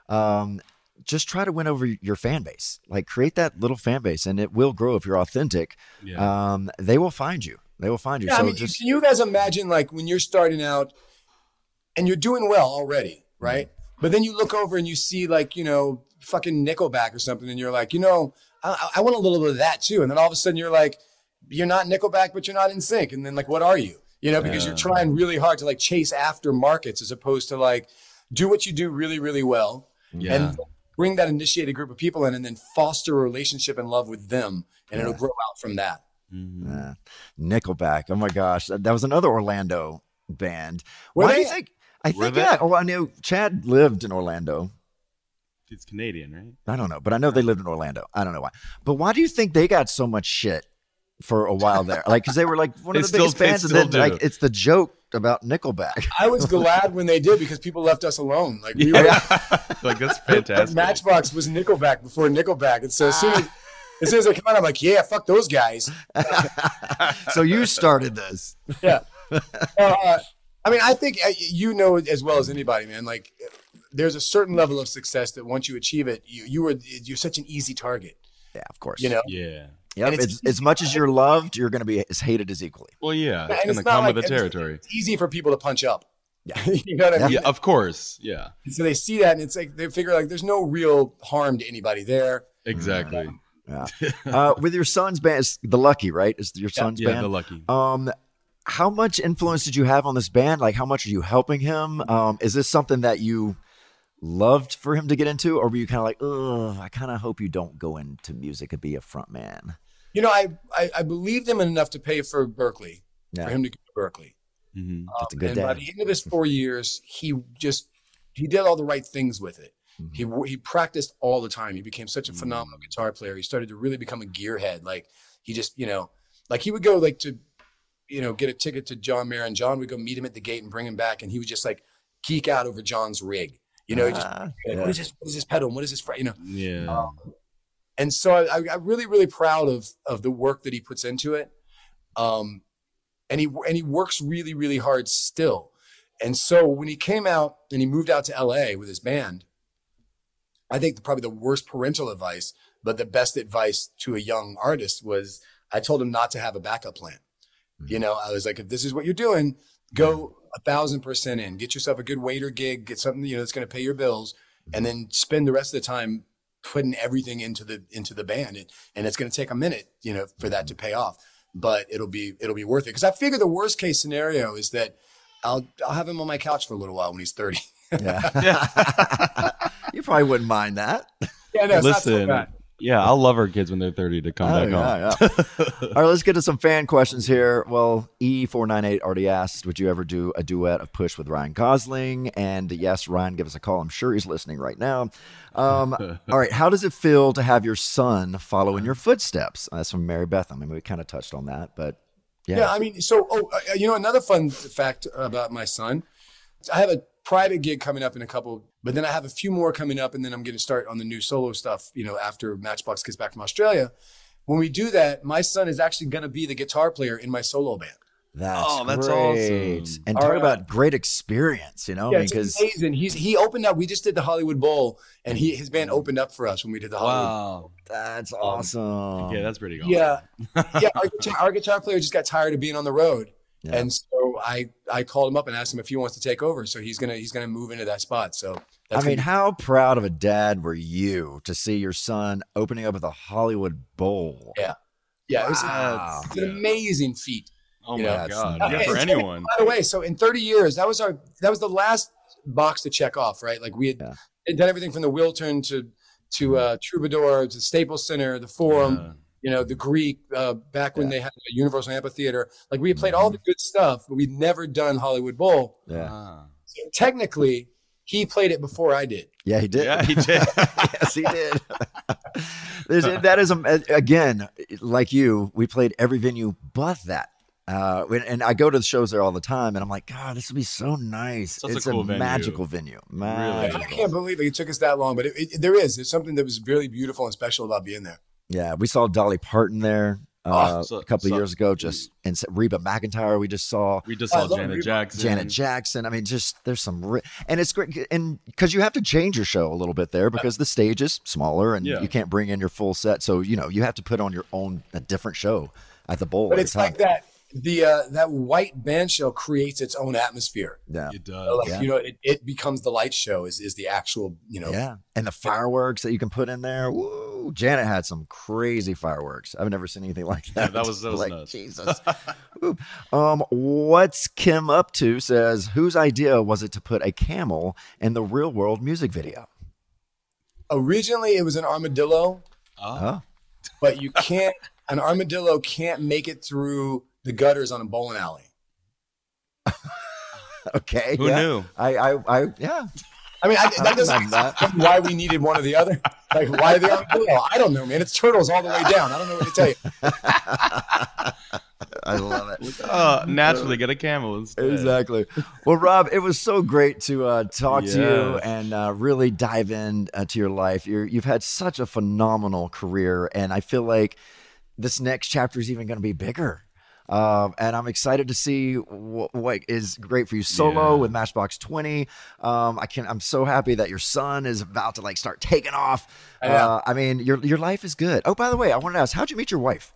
Speaker 1: Um, just try to win over your fan base. Like create that little fan base, and it will grow if you're authentic.
Speaker 6: Yeah.
Speaker 1: Um, they will find you. They will find you.
Speaker 10: Yeah,
Speaker 1: so
Speaker 10: I mean,
Speaker 1: just
Speaker 10: can you guys imagine like when you're starting out and you're doing well already, right? But then you look over and you see like you know fucking Nickelback or something, and you're like, you know, I, I want a little bit of that too. And then all of a sudden you're like, you're not Nickelback, but you're not NSYNC. And then like, what are you? You know, because you're trying really hard to like chase after markets as opposed to like do what you do really, really well,
Speaker 6: Yeah.
Speaker 10: and bring that initiated group of people in, and then foster a relationship and love with them, and it'll grow out from that.
Speaker 1: uh, Nickelback. Oh my gosh, that, that was another Orlando band.
Speaker 10: Were
Speaker 1: Why do you think? I think
Speaker 6: they?
Speaker 1: yeah. Oh, I knew Chad lived in Orlando.
Speaker 6: It's Canadian, right?
Speaker 1: I don't know, but I know they lived in Orlando. I don't know why. But why do you think they got so much shit for a while there? Like, because they were like one of
Speaker 6: They
Speaker 1: the
Speaker 6: still-
Speaker 1: biggest
Speaker 6: they
Speaker 1: bands, and then
Speaker 6: do.
Speaker 1: like it's the joke about Nickelback.
Speaker 10: I was glad when they did because people left us alone. Like we were,
Speaker 6: like that's fantastic.
Speaker 10: Matchbox was Nickelback before Nickelback, and so as soon as, as soon as they come out, I'm like, yeah, fuck those guys.
Speaker 1: so you started this.
Speaker 10: Yeah. Uh, I mean, I think uh, you know as well as anybody, man. Like, there's a certain level of success that once you achieve it, you you were you're such an easy target.
Speaker 1: Yeah, of course.
Speaker 10: You know.
Speaker 6: Yeah.
Speaker 1: Yep.
Speaker 10: And
Speaker 1: It's,
Speaker 10: it's-
Speaker 1: as much as you're loved, you're going to be as hated as equally.
Speaker 6: Well, yeah. It's going to come
Speaker 10: like-
Speaker 6: with the territory.
Speaker 10: It's easy for people to punch up.
Speaker 1: Yeah.
Speaker 10: you know what I mean?
Speaker 6: Yeah, of course. Yeah.
Speaker 10: So they see that, and it's like they figure like there's no real harm to anybody there.
Speaker 6: Exactly.
Speaker 1: Yeah. uh, with your son's band, it's the Lucky, right? Is your son's
Speaker 6: Yeah,
Speaker 1: band?
Speaker 6: The Lucky.
Speaker 1: Um, how much influence did you have on this band? Like, how much are you helping him? Um, is this something that you loved for him to get into, or were you kind of like, oh, I kind of hope you don't go into music and be a front man?
Speaker 10: You know, I, I I believed him enough to pay for Berklee
Speaker 1: Yeah.
Speaker 10: for him to go to Berklee.
Speaker 6: Mm-hmm.
Speaker 1: That's a good
Speaker 10: and by the end of his four years, he just he did all the right things with it.
Speaker 1: Mm-hmm.
Speaker 10: He he practiced all the time. He became such a phenomenal guitar player. He started to really become a gearhead. Like he just you know, like he would go like to, you know, get a ticket to John Mayer, and John would go meet him at the gate and bring him back, and he would just like geek out over John's rig. You know, he just
Speaker 1: Ah, yeah.
Speaker 10: what is this? What is this pedal? What is this? fret?" You know,
Speaker 6: Yeah.
Speaker 10: um, and so I, I'm really really proud of of the work that he puts into it. Um, and he and he works really really hard still. And so when he came out and he moved out to LA with his band, I think probably the worst parental advice, but the best advice to a young artist was I told him not to have a backup plan. You know, I was like, if this is what you're doing, go a thousand percent in. Get yourself a good waiter gig. Get something you know that's going to pay your bills, and then spend the rest of the time putting everything into the into the band. And, and it's going to take a minute, you know, for that to pay off, but it'll be it'll be worth it. Because I figure the worst case scenario is that I'll I'll have him on my couch for a little while when he's thirty.
Speaker 1: Yeah, you probably wouldn't mind that.
Speaker 10: Yeah, no, it's not so
Speaker 6: Listen,
Speaker 10: bad.
Speaker 6: Yeah, I'll love our kids when they're 30 to come
Speaker 1: Oh,
Speaker 6: back
Speaker 1: yeah,
Speaker 6: home.
Speaker 1: yeah. All right, let's get to some fan questions here. Well, E498 already asked, would you ever do a duet of Push with Ryan Gosling? And yes, Ryan, give us a call. I'm sure he's listening right now. Um, all right, how does it feel to have your son follow in your footsteps? That's from Mary Beth. I mean, we kind of touched on that, but yeah.
Speaker 10: Yeah. I mean, so oh, uh, you know, another fun fact about my son, I have a private gig coming up in a couple, but then I have a few more coming up, and then I'm going to start on the new solo stuff. You know, after Matchbox gets back from Australia. When we do that, my son is actually going to be the guitar player in my solo band.
Speaker 1: That's,
Speaker 6: Oh, that's
Speaker 1: great.
Speaker 6: awesome.
Speaker 1: And
Speaker 10: All
Speaker 1: talk
Speaker 10: right.
Speaker 1: about great experience, you know,
Speaker 10: Yeah,
Speaker 1: because
Speaker 10: it's amazing. He's he opened up. We just did the Hollywood Bowl, and he his band opened up for us when we did the Hollywood. Bowl.
Speaker 6: Wow.
Speaker 1: that's um, awesome.
Speaker 6: Yeah, that's pretty cool.
Speaker 10: Yeah, yeah. Our guitar, our guitar player just got tired of being on the road,
Speaker 1: Yeah.
Speaker 10: and so I I called him up and asked him if he wants to take over. So he's gonna he's gonna move into that spot. So that's
Speaker 1: I mean,
Speaker 10: gonna
Speaker 1: how proud of a dad were you to see your son opening up with a Hollywood Bowl?
Speaker 10: yeah yeah. It was,
Speaker 1: Wow.
Speaker 10: it's an amazing feat.
Speaker 6: Oh my
Speaker 10: know,
Speaker 6: god. Yeah,
Speaker 10: and
Speaker 6: for anyone.
Speaker 10: By the way, so in 30 years, that was our that was the last box to check off, right? Like we had
Speaker 1: Yeah.
Speaker 10: done everything from the Wiltern to to uh, Troubadour to Staples Center, the Forum,
Speaker 6: Yeah.
Speaker 10: You know, the Greek. Uh, back when they had a Universal Amphitheater, like we had played all the good stuff, but we'd never done Hollywood Bowl.
Speaker 1: Yeah.
Speaker 6: Ah.
Speaker 10: So technically, he played it before I did.
Speaker 1: Yeah, he did.
Speaker 6: Yeah, he did.
Speaker 1: yes, he did. There's, that is, again, like you, we played every venue but that. Uh, and I go to the shows there all the time, and I'm like, God, this would be so nice.
Speaker 6: Such a
Speaker 1: it's
Speaker 6: cool
Speaker 1: a
Speaker 6: venue.
Speaker 1: magical venue. Magical.
Speaker 10: I can't believe it took us that long, but it, it, there is. There's something that was really beautiful and special about being there.
Speaker 1: Yeah, we saw Dolly Parton there uh,
Speaker 6: Oh, so-
Speaker 1: a couple of years ago. Just and Reba McEntire, we just saw.
Speaker 6: We just saw
Speaker 10: love
Speaker 6: Janet
Speaker 10: Reba.
Speaker 6: Jackson.
Speaker 1: Janet Jackson. I mean, just there's some, ri- and it's great, and because you have to change your show a little bit there because the stage is smaller and
Speaker 6: Yeah.
Speaker 1: you can't bring in your full set, so you know you have to put on your own a different show at the bowl.
Speaker 10: But it's
Speaker 1: time.
Speaker 10: like that. The uh, that white band shell creates its own atmosphere.
Speaker 1: Yeah,
Speaker 6: It does.
Speaker 10: like
Speaker 1: Yeah.
Speaker 10: you know, it, it becomes the light show. Is is the actual you know?
Speaker 1: yeah, and the fireworks that you can put in there. Woo! Janet had some crazy fireworks. I've never seen anything like that.
Speaker 6: Yeah, that was- that was
Speaker 1: like
Speaker 6: nuts.
Speaker 1: Jesus. Um, what's Kim up to? Says whose idea was it to put a camel in the real world music video?
Speaker 10: Originally, it was an armadillo,
Speaker 6: Oh.
Speaker 1: Huh?
Speaker 10: but you can't. an armadillo can't make it through the gutters on a bowling alley.
Speaker 1: Okay.
Speaker 6: Who
Speaker 1: yeah.
Speaker 6: knew?
Speaker 1: I, I, I, yeah.
Speaker 10: I mean, I, that
Speaker 1: can
Speaker 10: doesn't
Speaker 1: that.
Speaker 10: explain why we needed one or the other. Like, why are they the armadillo? I don't know, man. It's turtles all the way down. I don't know what to tell you.
Speaker 1: I love it.
Speaker 6: Uh, naturally, get a camel instead.
Speaker 1: Exactly. Well, Rob, it was so great to uh, talk to you and uh, really dive in uh, to your life. You're, you've had such a phenomenal career, and I feel like this next chapter is even going to be bigger. Um, and I'm excited to see wh- what is great for you solo
Speaker 6: Yeah.
Speaker 1: with Matchbox 20. Um, I can. I'm so happy that your son is about to like start taking off.
Speaker 10: Yeah.
Speaker 1: Uh, I mean, your your life is good. Oh, by the way, I wanted to ask, how'd you meet your wife?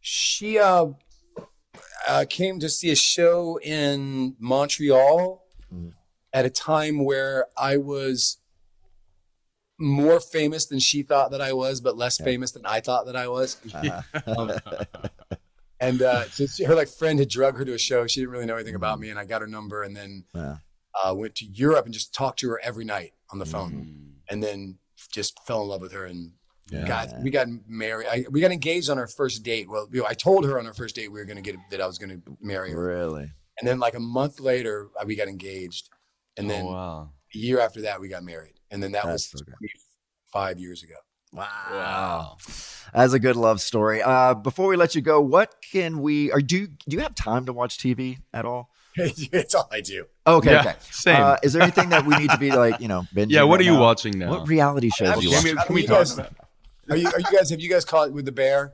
Speaker 10: She uh, uh, came to see a show in Montreal at a time where I was more famous than she thought that I was, but less famous than I thought that I was. Um, and uh, she- her like friend had drug her to a show. She didn't really know anything about me, and I got her number, and then uh, went to Europe and just talked to her every night on the phone,
Speaker 6: Mm.
Speaker 10: and then just fell in love with her and.
Speaker 6: Yeah.
Speaker 10: Got, we got married. I, we got engaged on our first date. Well, you know, I told her on our first date we were going to get that I was going to marry her.
Speaker 1: Really?
Speaker 10: And then like a month later, uh, we got engaged, and then
Speaker 6: oh, wow.
Speaker 10: a year after that, we got married. And then that
Speaker 1: That's
Speaker 10: was five years ago.
Speaker 1: Wow. wow. That's a good love story. Uh, before we let you go, what can we or do you, do you have time to watch TV at all?
Speaker 10: it's all I do.
Speaker 1: Okay,
Speaker 6: Yeah,
Speaker 1: okay.
Speaker 6: same.
Speaker 1: Uh, is there anything that we need to be like, you know, binging
Speaker 6: Yeah, what
Speaker 1: right
Speaker 6: are you
Speaker 1: now?
Speaker 6: watching now?
Speaker 1: What reality shows
Speaker 10: I
Speaker 1: you
Speaker 10: mean,
Speaker 1: watch?
Speaker 6: Can we, can we talk
Speaker 10: guys-
Speaker 6: about
Speaker 10: Are you? Are you guys? Have you guys caught with the bear?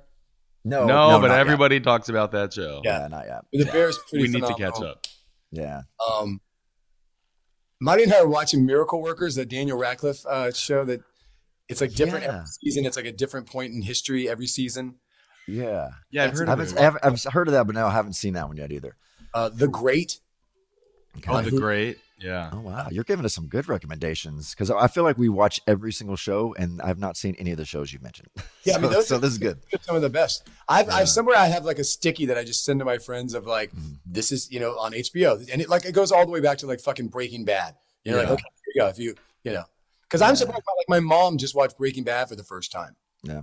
Speaker 1: No,
Speaker 6: no,
Speaker 1: no,
Speaker 6: but
Speaker 1: not yet.
Speaker 6: everybody talks about that show.
Speaker 1: Yeah, not yet.
Speaker 10: The bear's pretty.
Speaker 6: we need to catch up.
Speaker 1: Yeah.
Speaker 10: Um, Marty and I are watching Miracle Workers, that Daniel Radcliffe uh, show. That it's like different
Speaker 1: Yeah.
Speaker 10: every season. It's like a different point in history every season.
Speaker 1: Yeah.
Speaker 6: Yeah, I've
Speaker 10: That's
Speaker 6: heard
Speaker 1: I
Speaker 6: of
Speaker 1: haven't,
Speaker 6: it.
Speaker 1: I haven't- I've heard of that, but no, I haven't seen that one yet either.
Speaker 10: Uh, the Great.
Speaker 6: Oh,
Speaker 10: Uh,
Speaker 6: the great. Yeah.
Speaker 1: Oh wow, you're giving us some good recommendations because I feel like we watch every single show, and I've not seen any of the shows you've mentioned.
Speaker 10: Yeah, I
Speaker 1: so,
Speaker 10: mean, those
Speaker 1: so
Speaker 10: are-
Speaker 1: this is good.
Speaker 10: Some of the best. I've, I've somewhere I have like a sticky that I just send to my friends of like,
Speaker 1: Mm-hmm.
Speaker 10: this is you know on HBO, and it like it goes all the way back to like fucking Breaking Bad. You know, like okay, here you go. If you you know, because I'm surprised. Like my mom just watched Breaking Bad for the first time.
Speaker 1: Yeah,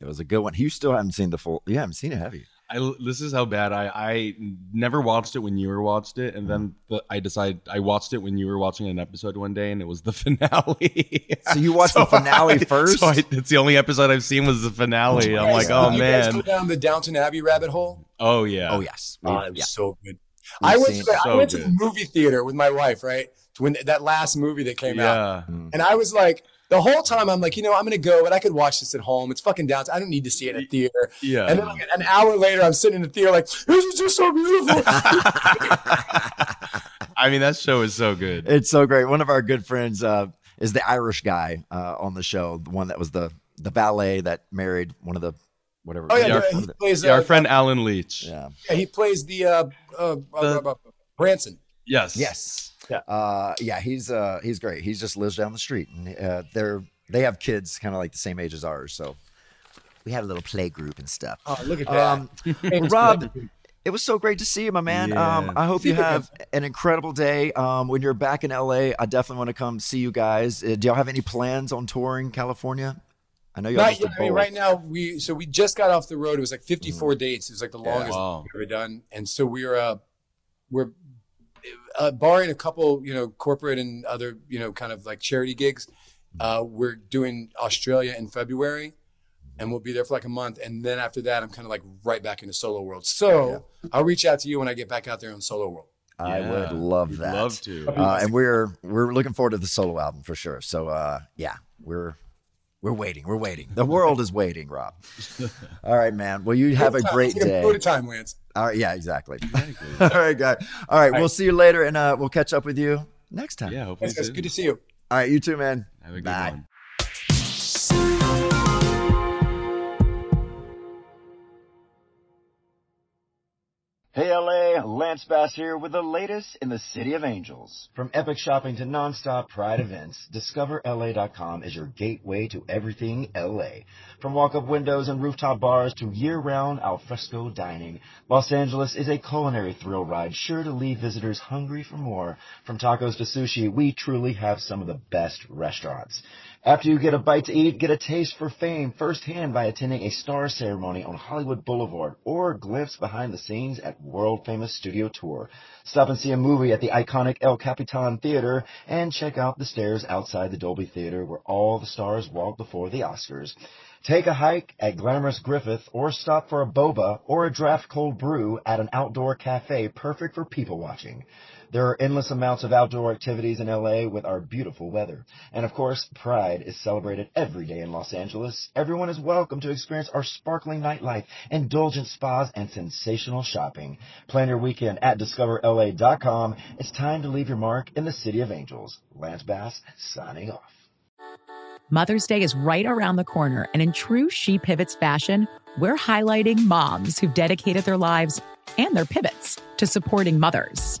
Speaker 1: it was a good one. You still haven't seen the full. You haven't seen it, have you?
Speaker 6: I, this is how bad I I never watched it when you were watched it, and then mm-hmm. the, I decided I watched it when you were watching an episode one day, and it was the finale.
Speaker 1: So you watched the finale
Speaker 6: I-
Speaker 1: first?
Speaker 6: So I, it's the only episode I've seen was the finale. I'm like, oh
Speaker 10: you guys go down the Downton Abbey rabbit hole.
Speaker 6: oh yeah,
Speaker 1: Oh yes.
Speaker 10: Oh,
Speaker 1: We've-
Speaker 10: it was
Speaker 1: yeah.
Speaker 10: so good.
Speaker 1: We've
Speaker 10: I went,
Speaker 1: seen
Speaker 10: to, I
Speaker 6: so
Speaker 10: went to the movie theater with my wife, right? To when that last movie that came out. And I was like, the whole time I'm like, you know, I'm gonna go, but I could watch this at home. It's fucking down. I don't need to see it in a theater.
Speaker 6: Yeah.
Speaker 10: And then like an hour later, I'm sitting in the theater like, this is just so beautiful.
Speaker 6: I mean, that show is so good.
Speaker 1: It's so great. One of our good friends uh, is the Irish guy uh, on the show, the one that was the the valet that married one of the whatever.
Speaker 10: oh yeah,
Speaker 6: Yeah,
Speaker 10: no, he plays.
Speaker 6: Yeah,
Speaker 10: Uh,
Speaker 6: our friend Allen Leech.
Speaker 1: yeah.
Speaker 10: yeah, he plays the uh, uh, uh, uh, Branson.
Speaker 6: Yes.
Speaker 1: Yes.
Speaker 10: Yeah.
Speaker 1: Uh, yeah. He's uh, he's great. He just lives down the street, and uh, they're they have kids kind of like the same age as ours, so we had a little play group and stuff.
Speaker 10: Oh, look at that.
Speaker 1: Um, Rob, it was so great to see you, my man. Um, I hope you have an incredible day. Um, when you're back in LA, I definitely want to come see you guys. Uh, do y'all have any plans on touring California? I know y'all
Speaker 10: Not yet. I mean, right now we so we just got off the road. It was like 54 dates. It was like the
Speaker 1: Mm. Yeah.
Speaker 10: longest
Speaker 6: Wow.
Speaker 10: we've ever done. And so we're uh, we're uh, barring a couple, you know, corporate and other, you know, kind of like charity gigs. Uh, we're doing Australia in February, and we'll be there for like a month. And then after that, I'm kind of like right back into solo world. So I'll reach out to you when I get back out there on solo world.
Speaker 1: I
Speaker 6: Yeah,
Speaker 1: would love that.
Speaker 6: love to.
Speaker 1: Uh, and we're we're looking forward to the solo album for sure. So uh, yeah, we're we're waiting. We're waiting. The world is waiting, Rob. All right, man. Well, you have a great day.
Speaker 10: boat at a time, Lance.
Speaker 1: All right, yeah, exactly. All right, guy. All right, we'll see you later, and uh, we'll catch up with you next time.
Speaker 6: Yeah, hopefully
Speaker 10: Thanks, guys. Good to see you.
Speaker 1: All right, you too, man.
Speaker 6: Have a good
Speaker 1: Bye.
Speaker 6: one.
Speaker 7: Hey LA, Lance Bass here with the latest in the City of Angels. From epic shopping to nonstop pride events, DiscoverLA.com is your gateway to everything LA. From walk-up windows and rooftop bars to year-round alfresco dining, Los Angeles is a culinary thrill ride sure to leave visitors hungry for more. From tacos to sushi, we truly have some of the best restaurants. After you get a bite to eat, get a taste for fame firsthand by attending a star ceremony on Hollywood Boulevard or a glimpse behind the scenes at world famous studio tour. Stop and see a movie at the iconic El Capitan Theater and check out the stairs outside the Dolby Theater where all the stars walk before the Oscars. Take a hike at glamorous Griffith or stop for a boba or a draft cold brew at an outdoor cafe perfect for people watching. There are endless amounts of outdoor activities in LA with our beautiful weather. And of course, Pride is celebrated every day in Los Angeles. Everyone is welcome to experience our sparkling nightlife, indulgent spas, and sensational shopping. Plan your weekend at discoverla.com. It's time to leave your mark in the City of Angels. Lance Bass, signing off.
Speaker 2: Mother's Day is right around the corner, and in true She Pivots fashion, we're highlighting moms who've dedicated their lives and their pivots to supporting mothers.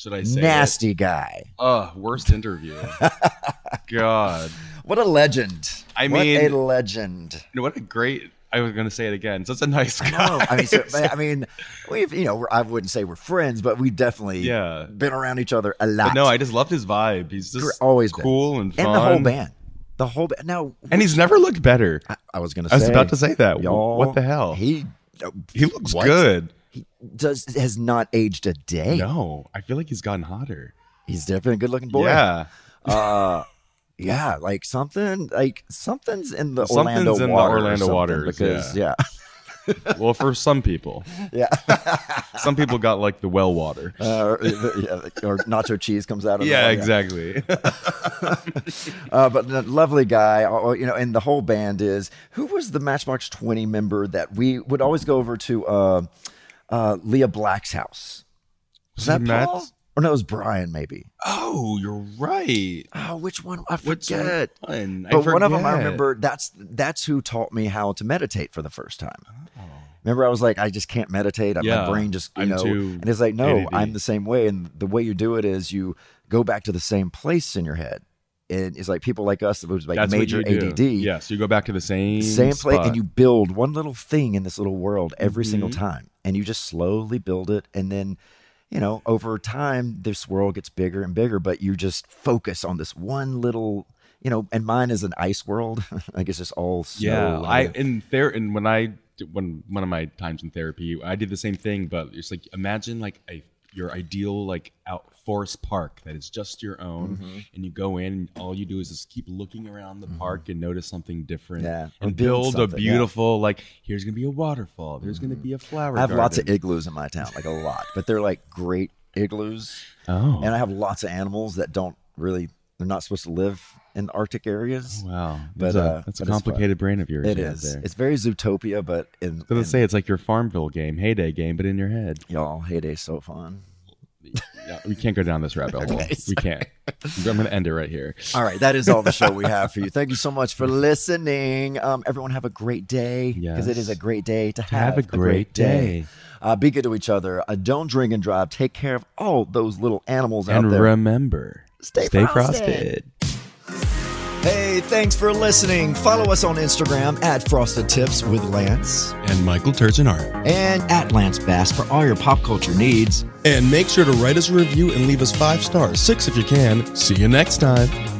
Speaker 6: Should I say
Speaker 1: nasty
Speaker 6: it?
Speaker 1: guy.
Speaker 6: Uh, worst interview. God.
Speaker 1: What a legend.
Speaker 6: I
Speaker 1: What
Speaker 6: mean,
Speaker 1: a legend.
Speaker 6: You know, what a great. I was going to say it again. So it's a nice guy.
Speaker 1: No, I mean, so, I mean, we've you know, I wouldn't say we're friends, but we've definitely
Speaker 6: Yeah.
Speaker 1: been around each other a lot.
Speaker 6: But no, I just loved his vibe. He's just
Speaker 1: always been.
Speaker 6: cool and fun.
Speaker 1: and the whole band, the whole band. No,
Speaker 6: And he's never looked better.
Speaker 1: I, I was gonna.
Speaker 6: I was about to say that.
Speaker 1: y'all,
Speaker 6: What the hell?
Speaker 1: He
Speaker 6: He looks
Speaker 1: What?
Speaker 6: good.
Speaker 1: Does has not aged a day.
Speaker 6: No, I feel like he's gotten hotter.
Speaker 1: He's definitely a good looking boy.
Speaker 6: Yeah.
Speaker 1: Uh, yeah, like something, like something's in the
Speaker 6: Something's
Speaker 1: Orlando
Speaker 6: in the
Speaker 1: water or
Speaker 6: Orlando waters,
Speaker 1: because
Speaker 6: yeah.
Speaker 1: yeah,
Speaker 6: Well, for some people,
Speaker 1: yeah.
Speaker 6: some people got like the well water.
Speaker 1: Uh, or, yeah, or nacho cheese comes out of
Speaker 6: yeah,
Speaker 1: the
Speaker 6: exactly.
Speaker 1: uh, but the lovely guy, uh, you know, and the whole band is who was the Matchbox Twenty member that we would always go over to uh, uh, Leah Black's house. Was that
Speaker 6: Matt?
Speaker 1: Paul? Or no, it was Brian, maybe.
Speaker 6: oh, you're right.
Speaker 1: Oh, which one? I forget.
Speaker 6: one? I
Speaker 1: But one of them, I remember. That's that's who taught me how to meditate for the first time. Remember, I was like, I just can't meditate.
Speaker 6: Oh. Yeah,
Speaker 1: My brain just, you
Speaker 6: I'm
Speaker 1: know, and it's like, no,
Speaker 6: ADD.
Speaker 1: I'm the same way. And the way you do it is you go back to the same place in your head. And it's like people like us that was like
Speaker 6: That's
Speaker 1: major
Speaker 6: what you do.
Speaker 1: ADD.
Speaker 6: Yes, you go back to the same
Speaker 1: same place and you build one little thing in this little world every single
Speaker 6: Mhm.
Speaker 1: time and you just slowly build it and then you know over time this world gets bigger and bigger but you just focus on this one little you know and mine is an ice world like it's just all snow
Speaker 6: Yeah,
Speaker 1: and
Speaker 6: I in there and when I when one of my times in therapy, I did the same thing. But it's like imagine like a your ideal like out forest park that is just your own,
Speaker 1: Mhm.
Speaker 6: and you go in, and all you do is just keep looking around the park and notice something different.
Speaker 1: Mm-hmm. Yeah,
Speaker 6: and
Speaker 1: build
Speaker 6: a
Speaker 1: something, yeah.
Speaker 6: beautiful like here's gonna be a waterfall. There's gonna be a flower.
Speaker 1: I have lots of igloos in my town like a lot but they're like great igloos
Speaker 6: Oh.
Speaker 1: and I have lots of animals that don't really they're not supposed to live in Arctic areas
Speaker 6: Wow,
Speaker 1: but
Speaker 6: that's a,
Speaker 1: uh,
Speaker 6: that's a
Speaker 1: but
Speaker 6: complicated brain of yours.
Speaker 1: It is.
Speaker 6: There.
Speaker 1: It's very Zootopia, but in,
Speaker 6: Doesn't
Speaker 1: in
Speaker 6: say it's like your Farmville game, Hay Day game, but in your head.
Speaker 1: y'all Hay Day's so fun.
Speaker 6: Yeah, we can't go down this rabbit hole.
Speaker 1: Okay,
Speaker 6: we can't. I'm going to end it right here.
Speaker 1: All right, that is all the show we have for you. Thank you so much for listening. Um, everyone have a great day because it is a great day to,
Speaker 6: have a great day.
Speaker 1: Uh, be good to each other. Uh, don't drink and drive. Take care of all those little animals out there.
Speaker 6: And remember,
Speaker 1: Stay
Speaker 6: frosted.
Speaker 1: Hey, thanks for listening. Follow us on Instagram at Frosted Tips with Lance
Speaker 11: and Michael Turgeonart.
Speaker 1: and at Lance Bass for all your pop culture needs.
Speaker 11: And make sure to write us a review and leave us five stars, six if you can. See you next time.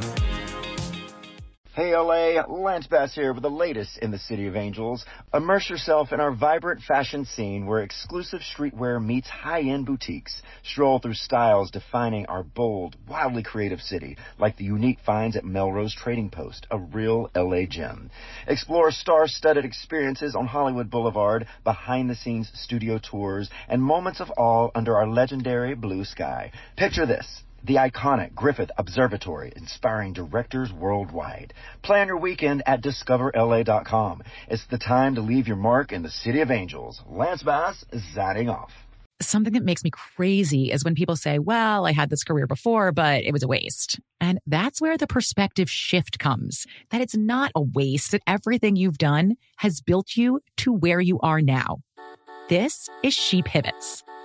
Speaker 7: Hey LA, Lance Bass here with the latest in the City of Angels. Immerse yourself in our vibrant fashion scene where exclusive streetwear meets high-end boutiques. Stroll through styles defining our bold, wildly creative city, like the unique finds at Melrose Trading Post, a real LA gem. Explore star-studded experiences on Hollywood Boulevard, behind-the-scenes studio tours, and moments of awe under our legendary blue sky. Picture this the iconic Griffith Observatory, inspiring directors worldwide. Plan your weekend at discoverla.com. It's the time to leave your mark in the City of Angels. Lance Bass is off.
Speaker 2: Something that makes me crazy is when people say, well, I had this career before, but it was a waste. And that's where the perspective shift comes that it's not a waste, that everything you've done has built you to where you are now. This is She Pivots